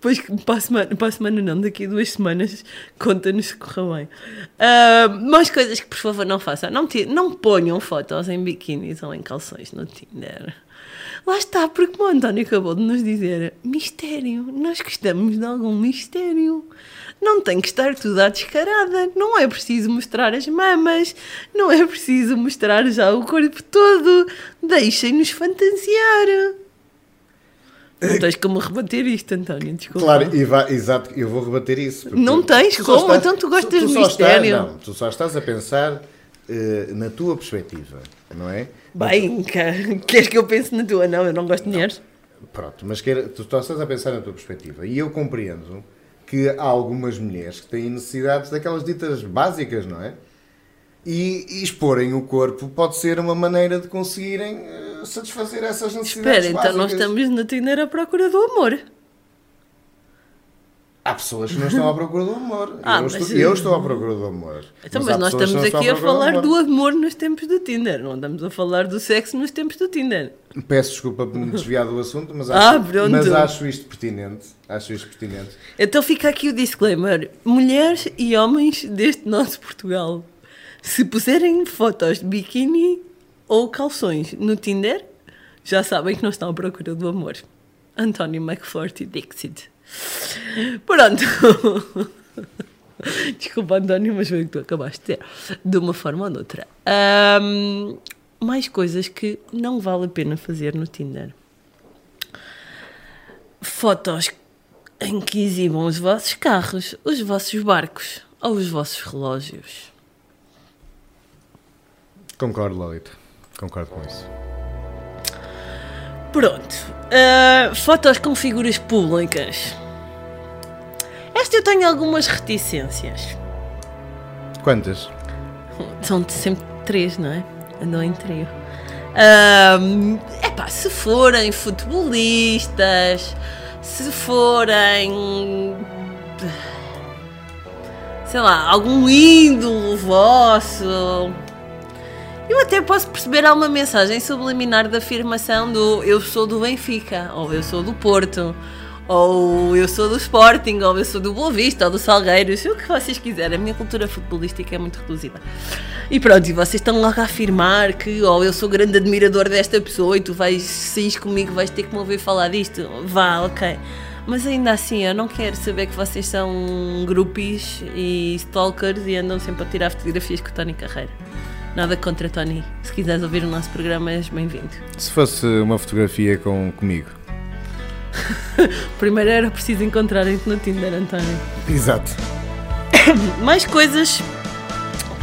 Depois, para a semana, para a semana não, daqui a duas semanas, conta-nos se correu bem. Ah, mais coisas que, por favor, não façam. Não, ti- não ponham fotos em biquínis ou em calções no Tinder. Lá está, porque o António acabou de nos dizer mistério. Nós gostamos de algum mistério. Não tem que estar tudo à descarada. Não é preciso mostrar as mamas. Não é preciso mostrar já o corpo todo. Deixem-nos fantasiar. Não tens como rebater isto, António. Desculpa. Claro, e vai, exato, eu vou rebater isso. Não tens como, então tu gostas de mistério. Estás, não, tu só estás a pensar eh, na tua perspectiva, não é? Bem, que- queres que eu pense na tua? Não, eu não gosto de mulheres. Pronto, mas quer, tu só estás a pensar na tua perspectiva. E eu compreendo que há algumas mulheres que têm necessidades daquelas ditas básicas, não é? E, e exporem o corpo pode ser uma maneira de conseguirem eh, satisfazer essas necessidades Espera, então nós básicas. estamos na Tinder à procura do amor. Há pessoas que não estão à procura do amor. Ah, eu, mas- estou, eu estou à procura do amor. Então, há mas, nós estamos aqui a falar amor. do amor nos tempos do Tinder. Não estamos a falar do sexo nos tempos do Tinder. Peço desculpa por me desviar do assunto, mas Ah, acho, pronto. mas acho isto pertinente. Acho isto pertinente. Então fica aqui o disclaimer: mulheres e homens deste nosso Portugal, se puserem fotos de biquíni ou calções no Tinder, já sabem que não estão à procura do amor. António McForty Dixit. Pronto. Desculpa, António, mas foi o que tu acabaste de dizer. De uma forma ou de outra. Ahm, mais coisas que não vale a pena fazer no Tinder. Fotos em que exibam os vossos carros, os vossos barcos ou os vossos relógios. Concordo, Lolita. Concordo com isso. Pronto. Ah, fotos com figuras públicas. Esta eu tenho algumas reticências. Quantas? São sempre três, não é? Andam em trio. Ahm, epá, se forem futebolistas, se forem. sei lá, algum ídolo vosso. Eu até posso perceber alguma mensagem subliminar da afirmação do eu sou do Benfica, ou eu sou do Porto, ou eu sou do Sporting, ou eu sou do Boa Vista, ou do Salgueiros, o que vocês quiserem. A minha cultura futebolística é muito reduzida. E pronto, e vocês estão logo a afirmar que ou eu sou grande admirador desta pessoa e tu vais sair comigo, vais ter que me ouvir falar disto. Vá, ok. Mas ainda assim, eu não quero saber que vocês são grupis e stalkers e andam sempre a tirar fotografias com o Tony Carreira. Nada contra Tony. Se quiseres ouvir o nosso programa, és bem-vindo. Se fosse uma fotografia com, comigo. Primeiro era preciso encontrarem-te no Tinder, António. Exato. Mais coisas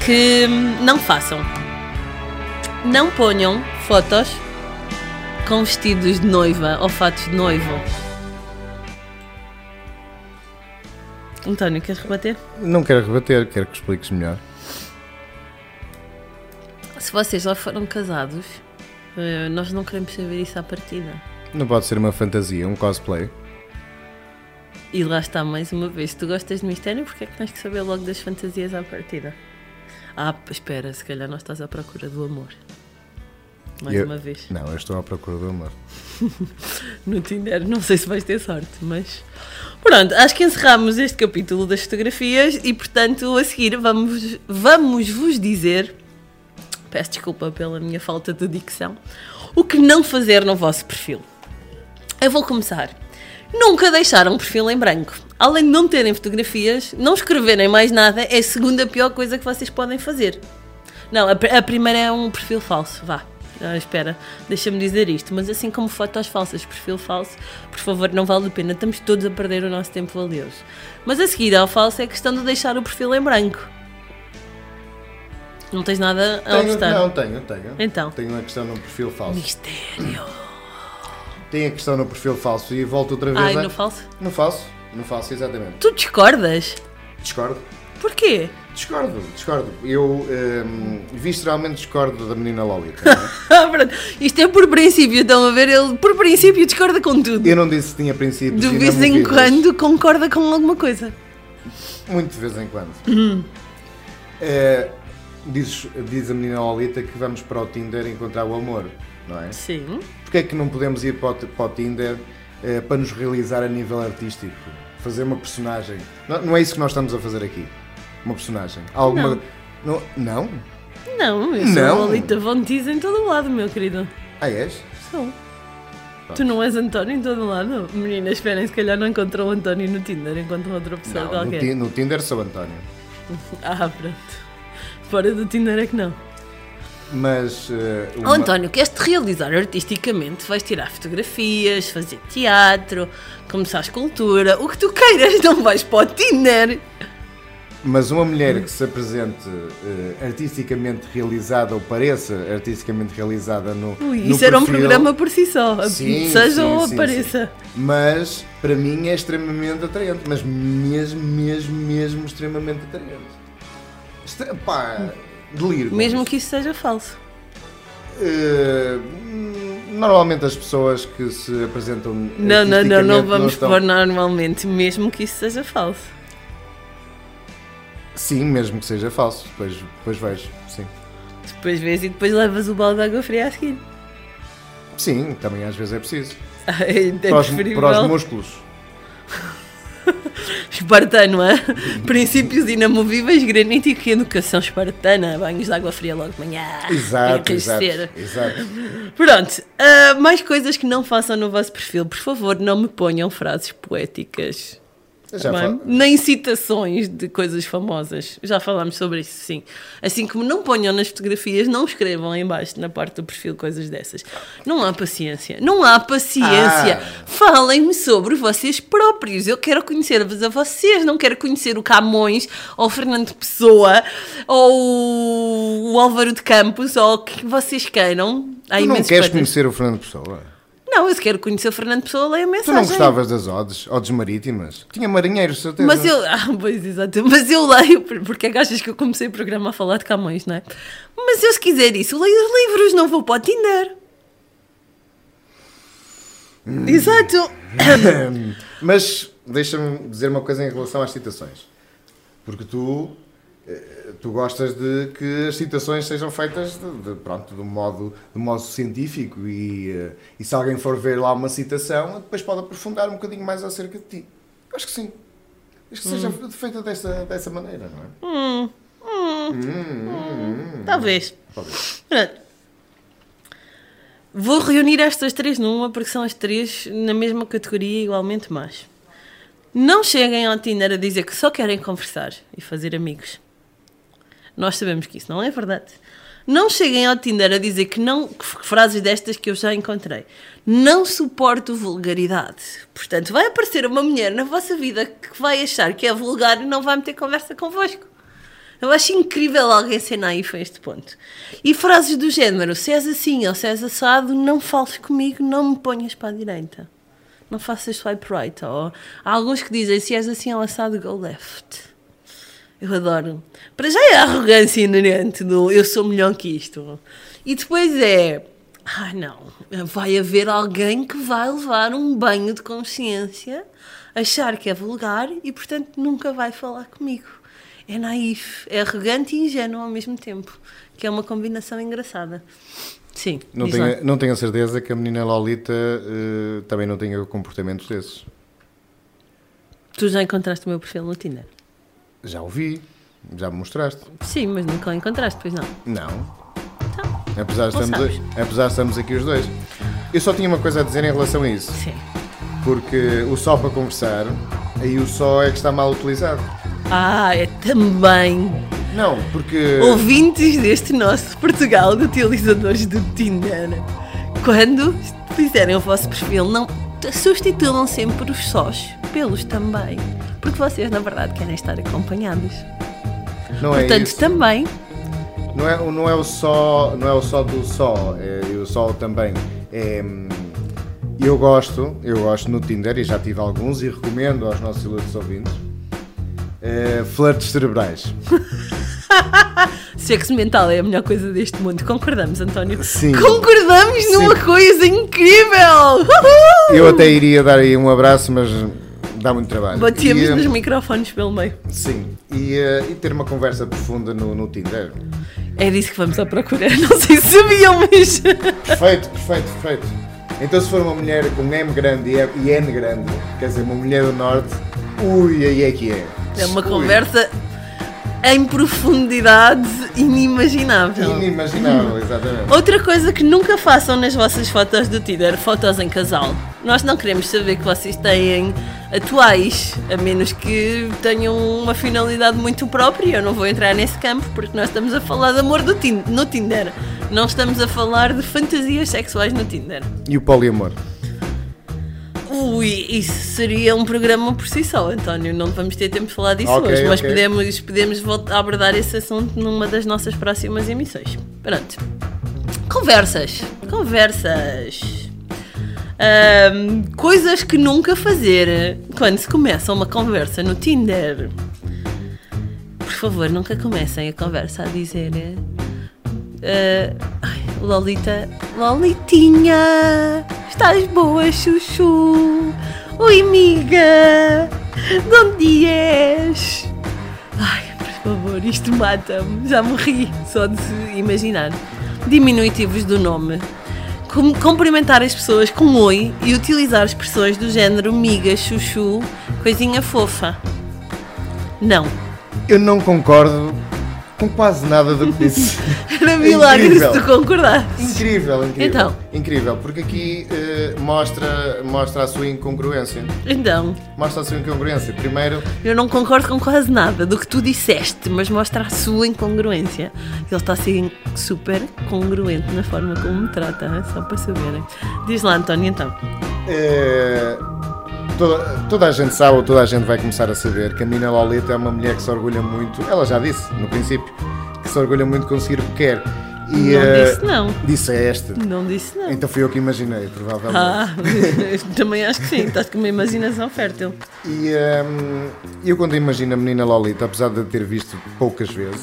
que não façam. Não ponham fotos com vestidos de noiva ou fatos de noivo. António, queres rebater? Não quero rebater, quero que expliques melhor. Se vocês já foram casados, eh, nós não queremos saber isso à partida. Não pode ser uma fantasia, um cosplay. E lá está mais uma vez. Se tu gostas de mistério, porque é que tens que saber logo das fantasias à partida? Ah, espera, se calhar não estás à procura do amor. Mais Eu- uma vez. Não, eu estou à procura do amor. No Tinder, não sei se vais ter sorte, mas. Pronto, acho que encerramos este capítulo das fotografias e, portanto, a seguir vamos, vamos vos dizer. Peço desculpa pela minha falta de dicção. O que não fazer no vosso perfil. Eu vou começar. Nunca deixar um perfil em branco. Além de não terem fotografias, não escreverem mais nada é a segunda pior coisa que vocês podem fazer. Não, a, a primeira é um perfil falso, vá. Ah, espera, deixa-me dizer isto. Mas assim como fotos falsas, perfil falso, por favor, não vale a pena. Estamos todos a perder o nosso tempo valioso. Mas a seguir ao falso é questão de deixar o perfil em branco. Não tens nada a Tenho, não, tenho, tenho. Então. Tenho a questão no perfil falso. Mistério. Tenho a questão no perfil falso e volto outra vez. Ai, a- no falso? No falso? No falso, exatamente. Tu discordas? Discordo. Porquê? Discordo, discordo. Eu hum, visceralmente discordo da menina Lolita. é? Isto é por princípio, estão a ver? Ele, por princípio, discorda com tudo. Eu não disse que tinha princípios De vez em quando concorda com alguma coisa. Muito de vez em quando. Uhum. Eh, diz, diz a menina Lolita que vamos para o Tinder encontrar o amor, não é? Sim. Porquê é que não podemos ir para o, para o Tinder eh, para nos realizar a nível artístico? Fazer uma personagem. Não, não é isso que nós estamos a fazer aqui. Uma personagem. Alguma. Não? Não? Não, eu sou Não. Lolita Von Teese em todo o lado, meu querido. Ah, és? Sou. Tu não és António em todo o lado? Meninas, esperem, se calhar não encontram o António no Tinder, encontram outra pessoa Não, no, qualquer. Ti- no Tinder sou António. Ah, pronto. Fora do Tinder é que não. Mas. Oh, uma- António, queres-te realizar artisticamente? Vais tirar fotografias, fazer teatro, começar a escultura, o que tu queiras, não vais para o Tinder. Mas uma mulher que se apresente eh, artisticamente realizada ou pareça artisticamente realizada no. Ui, no isso era um programa por si só, Sim, seja sim, ou sim, apareça. Mas para mim é extremamente atraente. Mas mesmo, mesmo, mesmo extremamente atraente. Extre- pá, delírio. Mesmo que isso seja falso. Eh, normalmente as pessoas que se apresentam. Não, não, não, não vamos estão- pôr normalmente, mesmo que isso seja falso. Sim, mesmo que seja falso. Depois, depois vejo. Sim. Depois vês e depois levas o balde de água fria a seguir. Sim, também às vezes é preciso. É Para os, para os músculos. Espartano, é? Princípios inamovíveis, granítico e educação espartana. Banhos de água fria logo de manhã. Exato, exato, exato. Pronto, ah, mais coisas que não façam no vosso perfil. Por favor, não me ponham frases poéticas. Bem, Nem citações de coisas famosas. Já falámos sobre isso, sim. Assim como não ponham nas fotografias, não escrevam em baixo na parte do perfil coisas dessas. Não há paciência. Não há paciência. Ah. Falem-me sobre vocês próprios. Eu quero conhecer-vos a vocês. Não quero conhecer o Camões, ou o Fernando Pessoa, ou o Álvaro de Campos, ou o que vocês queiram. Há Tu não queres conhecer o Fernando Pessoa? Não, eu se quero conhecer o Fernando Pessoa, leio a Tu mensagem. não gostavas das odes, odes marítimas? Tinha marinheiros, certeza. Mas eu, ah, pois, exato. Mas eu leio, por- porque é que achas que eu comecei o programa a falar de Camões, não é? Mas eu, se quiser isso, leio os livros, não vou para o Tinder. Hum. Exato. Mas deixa-me dizer uma coisa em relação às citações. Porque tu, tu gostas de que as citações sejam feitas de, de, pronto, de, um modo, de um modo científico e, eh, e se alguém for ver lá uma citação, depois pode aprofundar um bocadinho mais acerca de ti. Acho que sim. Acho que seja Hum. feita dessa, dessa maneira, não é? Talvez. Talvez. Pronto. Vou reunir estas três numa, porque são as três na mesma categoria, igualmente más. Não cheguem ao Tinder a dizer que só querem conversar e fazer amigos. Nós sabemos que isso não é verdade. Não cheguem ao Tinder a dizer que não, que frases destas que eu já encontrei. Não suporto vulgaridade. Portanto, vai aparecer uma mulher na vossa vida que vai achar que é vulgar e não vai meter conversa convosco. Eu acho incrível alguém ser naif a este ponto. E frases do género: se és assim ou se és assado, não fales comigo, não me ponhas para a direita. Não faças swipe right. Ou, há alguns que dizem: se és assim ou assado, go left. Eu adoro. Para já é a arrogância inerente do eu sou melhor que isto. E depois é. Ah, não. Vai haver alguém que vai levar um banho de consciência, achar que é vulgar e, portanto, nunca vai falar comigo. É naif, é arrogante e ingênuo ao mesmo tempo. Que é uma combinação engraçada. Sim. Não tenho, não tenho a certeza que a menina Lolita eh, também não tenha comportamentos desses. Tu já encontraste o meu perfil no Tinder? Já o vi, já me mostraste. Sim, mas nunca o encontraste, pois não. Não. Então, Apesar de, Não estarmos, sabes. apesar de estarmos aqui os dois. Eu só tinha uma coisa a dizer em relação a isso. sim. Porque o só para conversar, aí o só é que está mal utilizado. Ah, é também Não, porque. ouvintes deste nosso Portugal de utilizadores do Tinder. Quando fizerem o vosso perfil, não substituam sempre os sós pelos também. Porque vocês, na verdade, querem estar acompanhados. Não é Portanto, isso. também. Não é, não é o só, não é o só do só, é, o só também. É, eu gosto, eu gosto no Tinder e já tive alguns e recomendo aos nossos ilustres ouvintes Eh, flirts cerebrais. Sexo mental é a melhor coisa deste mundo. Concordamos, António? Sim. Concordamos numa Sim. coisa incrível! Uhul! Eu até iria dar aí um abraço, mas dá muito trabalho. Batíamos E, eh, nos microfones pelo meio. Sim, e, eh, e ter uma conversa profunda no, no Tinder. É disso que vamos à procura. Não sei se sabiam, mas. Perfeito, perfeito, perfeito. Então se for uma mulher com M grande e N grande, quer dizer, uma mulher do Norte, ui, aí é que é. É uma Ui, conversa em profundidade inimaginável. Inimaginável, exatamente. Outra coisa que nunca façam nas vossas fotos do Tinder, fotos em casal. Nós não queremos saber que vocês têm atuais, a menos que tenham uma finalidade muito própria. Eu não vou entrar nesse campo porque nós estamos a falar de amor do tin- no Tinder. Não estamos a falar de fantasias sexuais no Tinder. E o poliamor? Ui, isso seria um programa por si só, António. Não vamos ter tempo de falar disso Ok, hoje, mas ok. podemos, podemos voltar a abordar esse assunto numa das nossas próximas emissões. Pronto. Conversas. Conversas. Ahm, coisas que nunca fazer quando se começa uma conversa no Tinder. Por favor, nunca comecem a conversa a dizer. ai, Lolita, Lolitinha, estás boa, chuchu? Oi, amiga, de onde és? Ai, por favor, isto mata-me. Já morri só de imaginar. Diminutivos do nome. Cumprimentar as pessoas com oi e utilizar expressões do género miga, chuchu, coisinha fofa. Não. Eu não concordo com quase nada do que disse. Era milagre se incrível. tu concordasses. incrível, incrível. Então. Incrível, porque aqui eh, mostra, mostra a sua incongruência. Então, Mostra a sua incongruência. Primeiro, eu não concordo com quase nada do que tu disseste, mas mostra a sua incongruência. Ele está a ser super congruente na forma como me trata, é só para saberem. Diz lá, António, então. Eh, toda, toda a gente sabe, ou toda a gente vai começar a saber que a Mina Lolita é uma mulher que se orgulha muito, ela já disse no princípio, que se orgulha muito de conseguir o que quer. E, Não eh, disse não. Disse esta. Não disse não. Então fui eu que imaginei, provavelmente. Ah, também acho que sim, estás com uma imaginação fértil. E ehm, eu quando imagino a menina Lolita, apesar de a ter visto poucas vezes,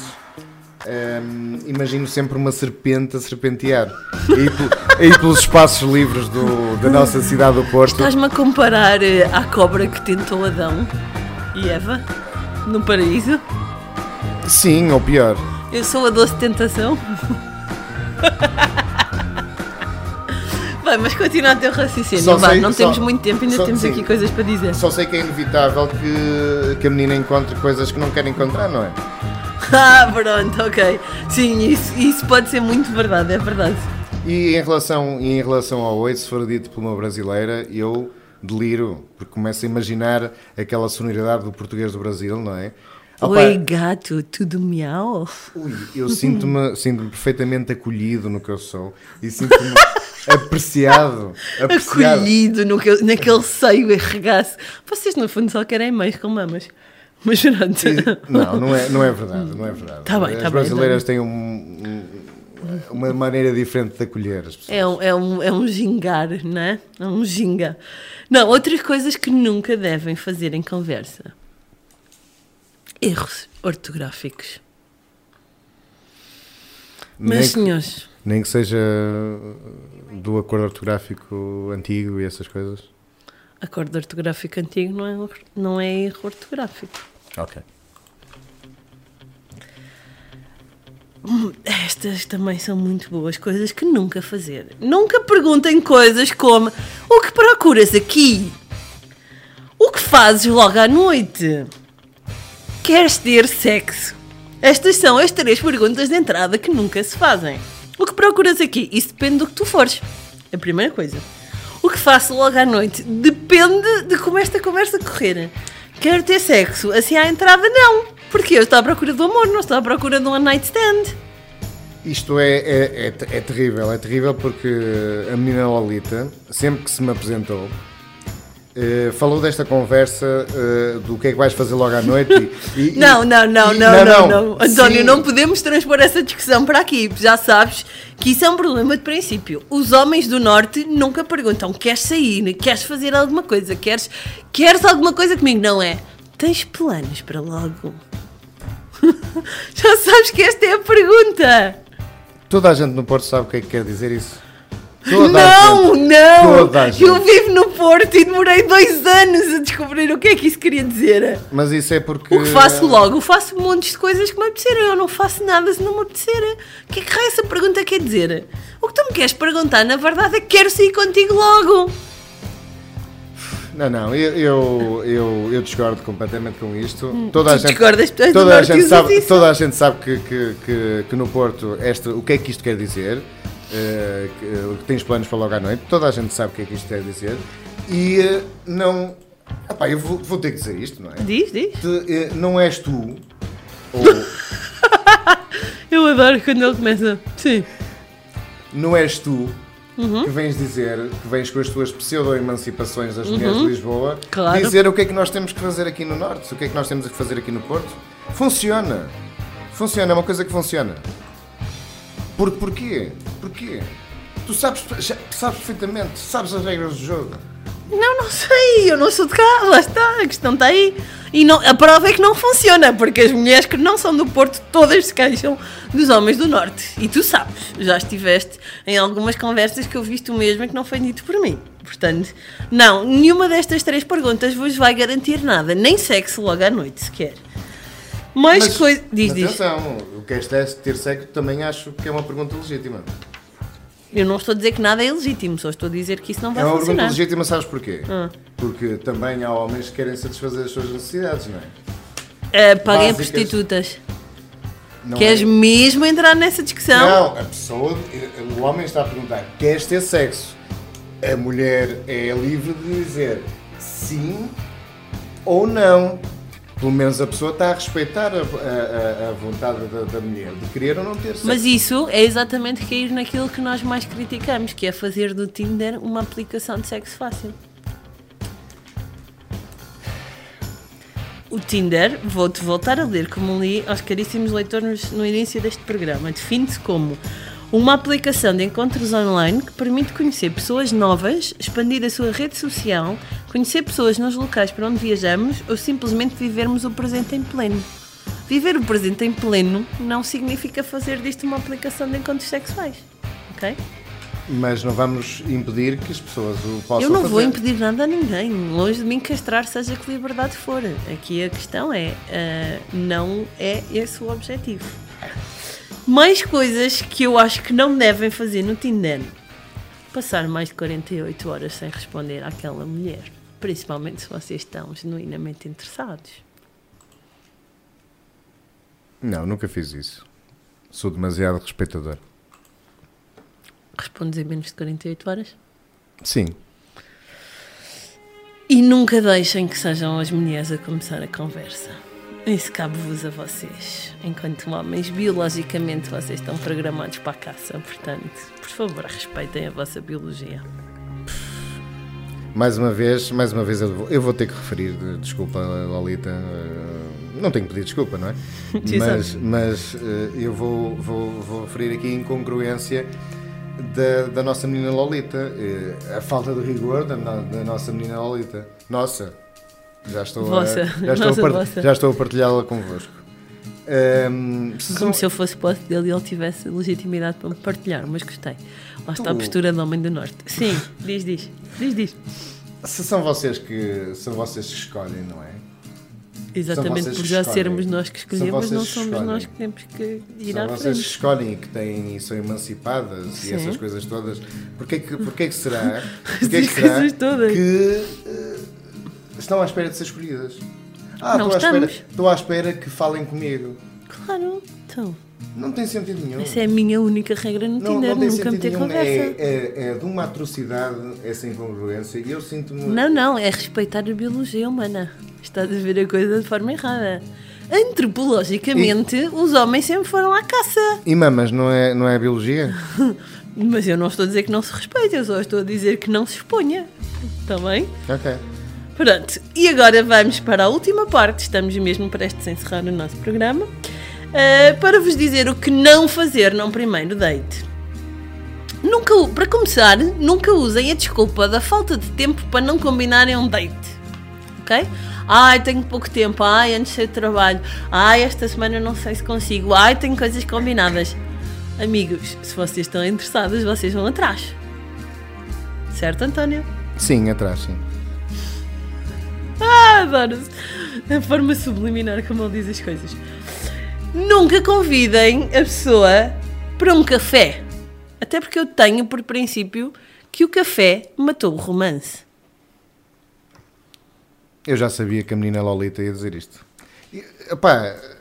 ehm, imagino sempre uma serpente a serpentear. Aí, pel- aí pelos espaços livres do- da nossa cidade do Porto. Estás-me a comparar eh, à cobra que tentou Adão e Eva no paraíso? Sim, ou pior. Eu sou a doce tentação. Vai, mas continua o teu raciocínio. Só Vá, sei- não só- temos muito tempo, ainda só- temos sim. aqui coisas para dizer. Só sei que é inevitável que, que a menina encontre coisas que não quer encontrar, não é? Ah, pronto, ok. Sim, isso, isso pode ser muito verdade, é verdade. E em relação, em relação ao oi, se for dito por uma brasileira, eu deliro, porque começo a imaginar aquela sonoridade do português do Brasil, não é? Opa, Oi, gato, tudo miau? Ui, eu sinto-me sinto perfeitamente acolhido no que eu sou e sinto-me apreciado, apreciado. Acolhido no que- naquele seio e regaço. Vocês, no fundo, só querem mães com mamas. Mas pronto. E- Não, não é, não é verdade, não é verdade. Tá bem, As tá bem, brasileiras têm um- um- uma maneira diferente de acolher as pessoas. É um, é, um, é um gingar, não é? É um ginga. Não, outras coisas que nunca devem fazer em conversa. Erros ortográficos. Nem Mas, que- senhores, Nem que seja do acordo ortográfico antigo e essas coisas. Acordo ortográfico antigo não é, não é erro ortográfico. Ok. Estas também são muito boas coisas que nunca fazer. Nunca perguntem coisas como o que procuras aqui? O que fazes logo à noite? Queres ter sexo? Estas são as três perguntas de entrada que nunca se fazem. O que procuras aqui? Isso depende do que tu fores. A primeira coisa. Faço logo à noite? Depende de como esta conversa correr. Quero ter sexo? Assim à entrada, não. Porque eu estou à procura do amor, não estou à procura de um one night stand. Isto é, é, é, é terrível, é terrível porque a menina Lolita, sempre que se me apresentou, eh, falou desta conversa eh, do que é que vais fazer logo à noite e, e- Não, não, não, e- não, não, não. António, Sim. não podemos transpor essa discussão para aqui. Já sabes que isso é um problema de princípio. Os homens do Norte nunca perguntam: queres sair? Queres fazer alguma coisa? Queres, queres alguma coisa comigo? Não é? Tens planos para logo? Já sabes que esta é a pergunta. Toda a gente no Porto sabe o que é que quer dizer isso. Toda não, não! Eu vivo no Porto e demorei dois anos a descobrir o que é que isso queria dizer. Mas isso é porque. O que faço logo? Faço montes de coisas que me apetecerem. Eu não faço nada se não me apetecer. O que é que essa pergunta quer dizer? O que tu me queres perguntar, na verdade, é que quero sair contigo logo. Não, não, eu, eu, eu, eu discordo completamente com isto. Toda a Hum, tu gente, discordas, toda a gente sabe, isso. toda a gente sabe que, que, que, que no Porto este, o que é que isto quer dizer. Eh, que, tens planos para logo à noite. Toda a gente sabe o que é que isto quer dizer. E eh, não. Epá, eu vou, vou ter que dizer isto, não é? Diz, diz. Te- eh, não és tu. Ou Eu adoro quando ele começa. Sim. não és tu. Uhum. Que vens dizer, que vens com as tuas pseudo-emancipações das mulheres de Lisboa, Uhum. Claro. dizer o que é que nós temos que fazer aqui no Norte, o que é que nós temos que fazer aqui no Porto. Funciona. Funciona, é uma coisa que funciona. Por, porquê? Porquê? Tu sabes, sabes perfeitamente, sabes as regras do jogo. Não, não sei, eu não sou de cá, lá está, a questão está aí. E não, a prova é que não funciona, porque as mulheres que não são do Porto todas se queixam dos homens do Norte. E tu sabes, já estiveste em algumas conversas que eu viste o mesmo e que não foi dito por mim. Portanto, não, nenhuma destas três perguntas vos vai garantir nada, nem sexo logo à noite sequer. Mais Mas, coisa. Diz, diz. atenção, o que este é ter sexo também acho que é uma pergunta legítima. Eu não estou a dizer que nada é ilegítimo, só estou a dizer que isso não vai É uma pergunta funcionar. legítima, sabes porquê? Ah. Porque também há homens que querem satisfazer as suas necessidades, não é? Ah, paguem Básicas. prostitutas. Não Queres é- mesmo entrar nessa discussão? Não, a pessoa, o homem está a perguntar: queres ter sexo? A mulher é livre de dizer sim ou não. Pelo menos a pessoa está a respeitar a, a- a- vontade da, da mulher de querer ou não ter sexo. Mas isso é exatamente cair naquilo que nós mais criticamos, que é fazer do Tinder uma aplicação de sexo fácil. O Tinder, vou-te voltar a ler como li aos caríssimos leitores no início deste programa, define-se como uma aplicação de encontros online que permite conhecer pessoas novas, expandir a sua rede social, conhecer pessoas nos locais para onde viajamos ou simplesmente vivermos o presente em pleno. Viver o presente em pleno não significa fazer disto uma aplicação de encontros sexuais. Ok? Mas não vamos impedir que as pessoas o possam Eu não fazer. vou impedir nada a ninguém. Longe de mim castrar, seja que liberdade for. Aqui a questão é: ah, não é esse o objetivo. Mais coisas que eu acho que não devem fazer no Tinder: passar mais de 48 horas sem responder àquela mulher. Principalmente se vocês estão genuinamente interessados. Não, nunca fiz isso. Sou demasiado respeitador. Respondes em menos de 48 horas? Sim. E nunca deixem que sejam as mulheres a começar a conversa. Isso cabe-vos a vocês. Enquanto homens, biologicamente, vocês estão programados para a caça. Portanto, por favor, respeitem a vossa biologia. Mais uma vez, mais uma vez eu vou, eu vou ter que referir, de- desculpa Lolita, eh, não tenho que pedir desculpa, não é? mas mas eh, eu vou, vou, vou referir aqui a incongruência da, da nossa menina Lolita, eh, a falta de rigor da, da nossa menina Lolita. Nossa, já estou, Vossa, a, já estou, nossa, a, par- vossa. já estou a partilhá-la convosco. Ehm, se Como são- se eu fosse posse dele e ele tivesse legitimidade para me partilhar, mas gostei. Lá está a Tu- postura do homem do norte. Sim, diz, diz. Diz, diz. se são vocês que são vocês que escolhem, não é? Exatamente por já sermos nós que escolhemos, não somos escolhem. nós que temos que ir São à vocês que frente. escolhem e que têm e são emancipadas e Sim. essas coisas todas. Porquê que, porquê que será, porquê que, será que eh, estão à espera de ser escolhidas? Ah, Não estou à, espera, estamos. estou à espera que falem comigo. Claro, então. Não tem sentido nenhum. Essa é a minha única regra no não, Tinder, não tem nunca sentido meter nenhum. conversa. É, é, é de uma atrocidade essa incongruência e eu sinto-me. Não, não, é respeitar a biologia humana. Estás a ver a coisa de forma errada. Antropologicamente, os homens sempre foram à caça. E mamas, não é, não é a biologia? Mas eu não estou a dizer que não se respeite, eu só estou a dizer que não se exponha. Está bem? ok. Pronto, e agora vamos para a última parte, estamos mesmo prestes a encerrar o nosso programa, eh, para vos dizer o que não fazer num primeiro date. Nunca, para começar, nunca usem a desculpa da falta de tempo para não combinarem um date. ok? Ai, tenho pouco tempo, ai, antes de trabalho, ai, esta semana não sei se consigo, ai, tenho coisas combinadas. Amigos, se vocês estão interessados, vocês vão atrás. Certo, António? Sim, atrás, sim. Ah, adoro a forma subliminar como ele diz as coisas. Nunca convidem a pessoa para um café. Até porque eu tenho por princípio que o café matou o romance. Eu já sabia que a menina Lolita ia dizer isto. E,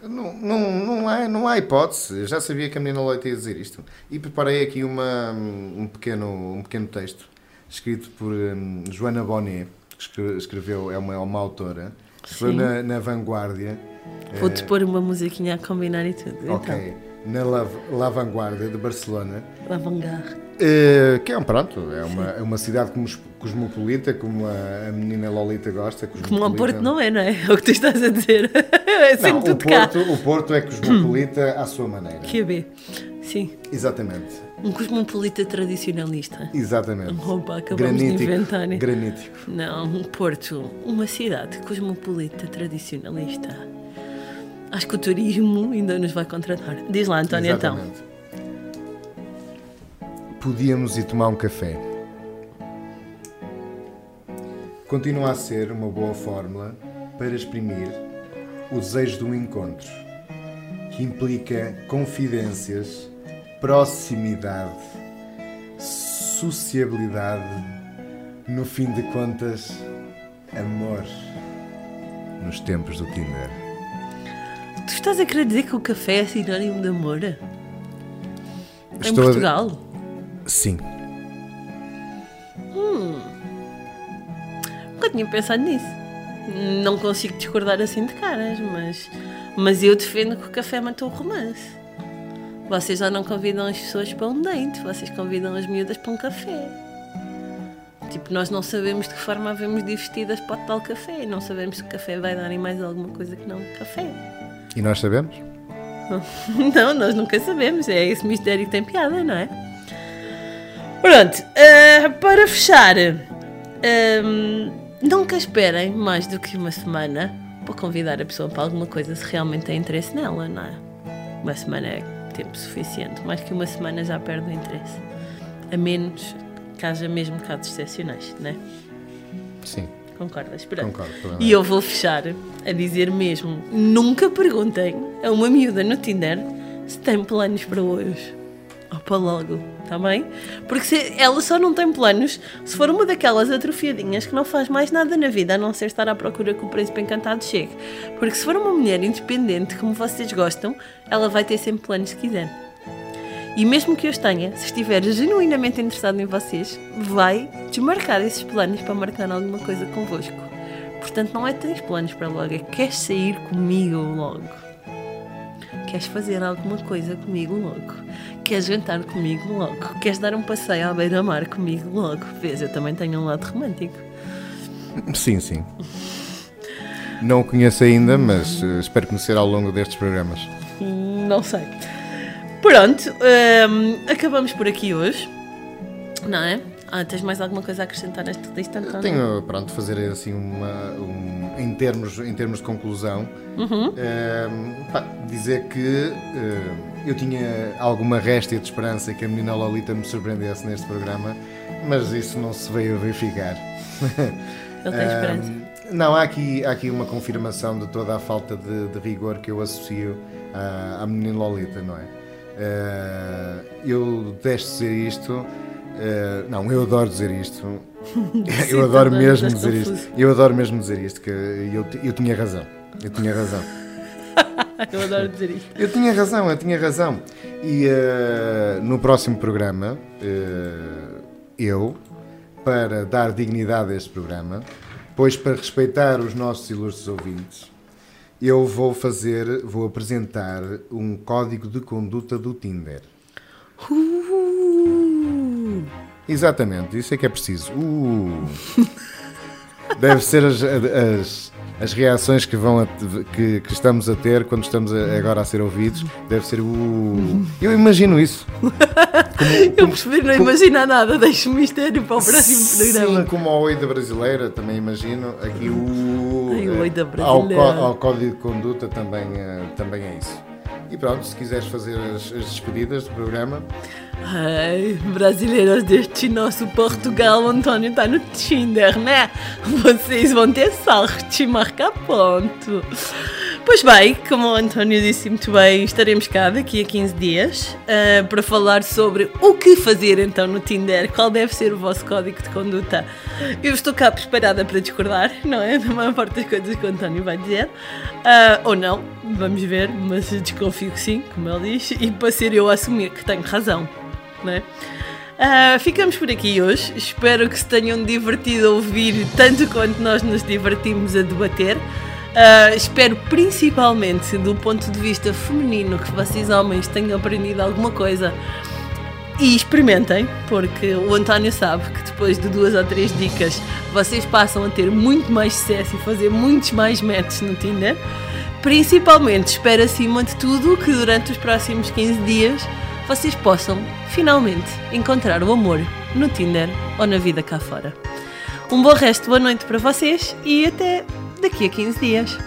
não, não, não, há, não há hipótese. Eu já sabia que a menina Lolita ia dizer isto. E preparei aqui uma, um, pequeno, um pequeno texto escrito por hum, Joana Bonnet, que escre- escreveu, é uma, é uma autora, Sim. na, na Vanguardia. Vou-te eh, pôr uma musiquinha a combinar e tudo. Ok. Na La, La Vanguardia de Barcelona. Então, avant-garde. Eh, que é um pronto, é uma, é uma cidade cosmo- cosmopolita, como a, a menina Lolita gosta. Como ao cosmopolita. Porto não é, não é? É o que tu estás a dizer. É sempre Não, o tudo cá. Porto, o Porto é cosmopolita à sua maneira. QB. Sim. Exatamente. Um cosmopolita tradicionalista. Exatamente. Opa, acabamos de inventar. Granítico. Não, um Porto, uma cidade cosmopolita tradicionalista. Acho que o turismo ainda nos vai contratar. Diz lá, António, então. Exatamente. Podíamos ir tomar um café. Continua a ser uma boa fórmula para exprimir o desejo de um encontro, que implica confidências, proximidade, sociabilidade, no fim de contas, amor, nos tempos do Tinder. Tu estás a querer dizer que o café é sinónimo de amor? Em Estou a- Portugal? Sim. Nunca tinha pensado nisso. Não consigo discordar assim de caras, mas, mas eu defendo que o café matou o romance. Vocês já não convidam as pessoas para um date, vocês convidam as miúdas para um café. Tipo, nós não sabemos de que forma havemos de ir vestidas para o tal café. Não sabemos se o café vai dar em mais alguma coisa que não café. E nós sabemos? Não, nós nunca sabemos. É esse mistério que tem piada, não é? Pronto, eh, para fechar, ehm, nunca esperem mais do que uma semana para convidar a pessoa para alguma coisa se realmente tem interesse nela, não é? Uma semana é tempo suficiente. Mais que uma semana já perde o interesse. A menos que haja mesmo casos excepcionais, não é? Sim, Concordas? Pronto. concordo. E eu vou fechar a dizer mesmo: nunca perguntem a uma miúda no Tinder se tem planos para hoje. Ou para logo, está bem? Porque se ela só não tem planos se for uma daquelas atrofiadinhas que não faz mais nada na vida a não ser estar à procura que o príncipe encantado chegue. Porque se for uma mulher independente como vocês gostam, ela vai ter sempre planos se quiser. E mesmo que os tenha, se estiver genuinamente interessado em vocês, vai desmarcar esses planos para marcar alguma coisa convosco. Portanto, não é tens planos para logo, é queres sair comigo logo. Queres fazer alguma coisa comigo logo. Queres jantar comigo logo. Queres dar um passeio à beira-mar comigo logo. Vês, eu também tenho um lado romântico. Sim, sim. Não o conheço ainda, mas eh, espero conhecer ao longo destes programas. Não sei. Pronto, hum, acabamos por aqui hoje. Não é? Ah, tens mais alguma coisa a acrescentar nesta lista, António? Tenho, pronto, fazer assim uma. um- em, termos, em termos de conclusão, eh, pá, dizer que eh, eu tinha alguma réstia de esperança que a menina Lolita me surpreendesse neste programa, mas isso não se veio a verificar. Ele tem esperança. Ahm, não, há aqui, há aqui uma confirmação de toda a falta de, de rigor que eu associo à, à menina Lolita, não é? Ah, eu detesto dizer isto. Ah, não, eu adoro dizer isto. eu adoro também, mesmo dizer confuso. isto. Eu adoro mesmo dizer isto, que eu, eu tinha razão. Eu tinha razão. Eu adoro dizer isto. Eu tinha razão, eu tinha razão. E eh, no próximo programa, eh, eu, para dar dignidade a este programa, pois para respeitar os nossos ilustres ouvintes, eu vou fazer, vou apresentar um código de conduta do Tinder. Uh, Exatamente, isso é que é preciso. Uh. Deve ser as, as, as reações que, vão a- que, que estamos a ter quando estamos a- agora a ser ouvidos. Deve ser uh. Eu imagino isso. Eu prefiro não imaginar nada, deixo o mistério para o próximo programa. Sim, como ao Oi da Brasileira, também imagino. Aqui o. Ai, o Oi da eh, ao, Brasileira. có- ao Código de Conduta também, eh, também é isso. E pronto, se quiseres fazer as, as despedidas do programa, Ai, brasileiros deste nosso Portugal, António está no Tinder, né? Vocês vão ter sorte, marca ponto. Pois bem, como o António disse muito bem, estaremos cá daqui a 15 dias ah, para falar sobre o que fazer então no Tinder, qual deve ser o vosso código de conduta. Eu estou cá preparada para discordar, não é? Da maior parte das coisas que o António vai dizer. Ah, ou não, vamos ver, mas desconfio que sim, como ele diz, e para ser eu a assumir que tenho razão não é? Ah, ficamos por aqui hoje. Espero que se tenham divertido a ouvir tanto quanto nós nos divertimos a debater. Ah, espero principalmente do ponto de vista feminino que vocês homens tenham aprendido alguma coisa e experimentem, porque o António sabe que depois de duas ou três dicas vocês passam a ter muito mais sucesso e fazer muitos mais matches no Tinder. Principalmente, espero acima de tudo que durante os próximos 15 dias vocês possam finalmente encontrar o amor no Tinder ou na vida cá fora. Um bom resto, boa noite para vocês e até daqui a 15 dias.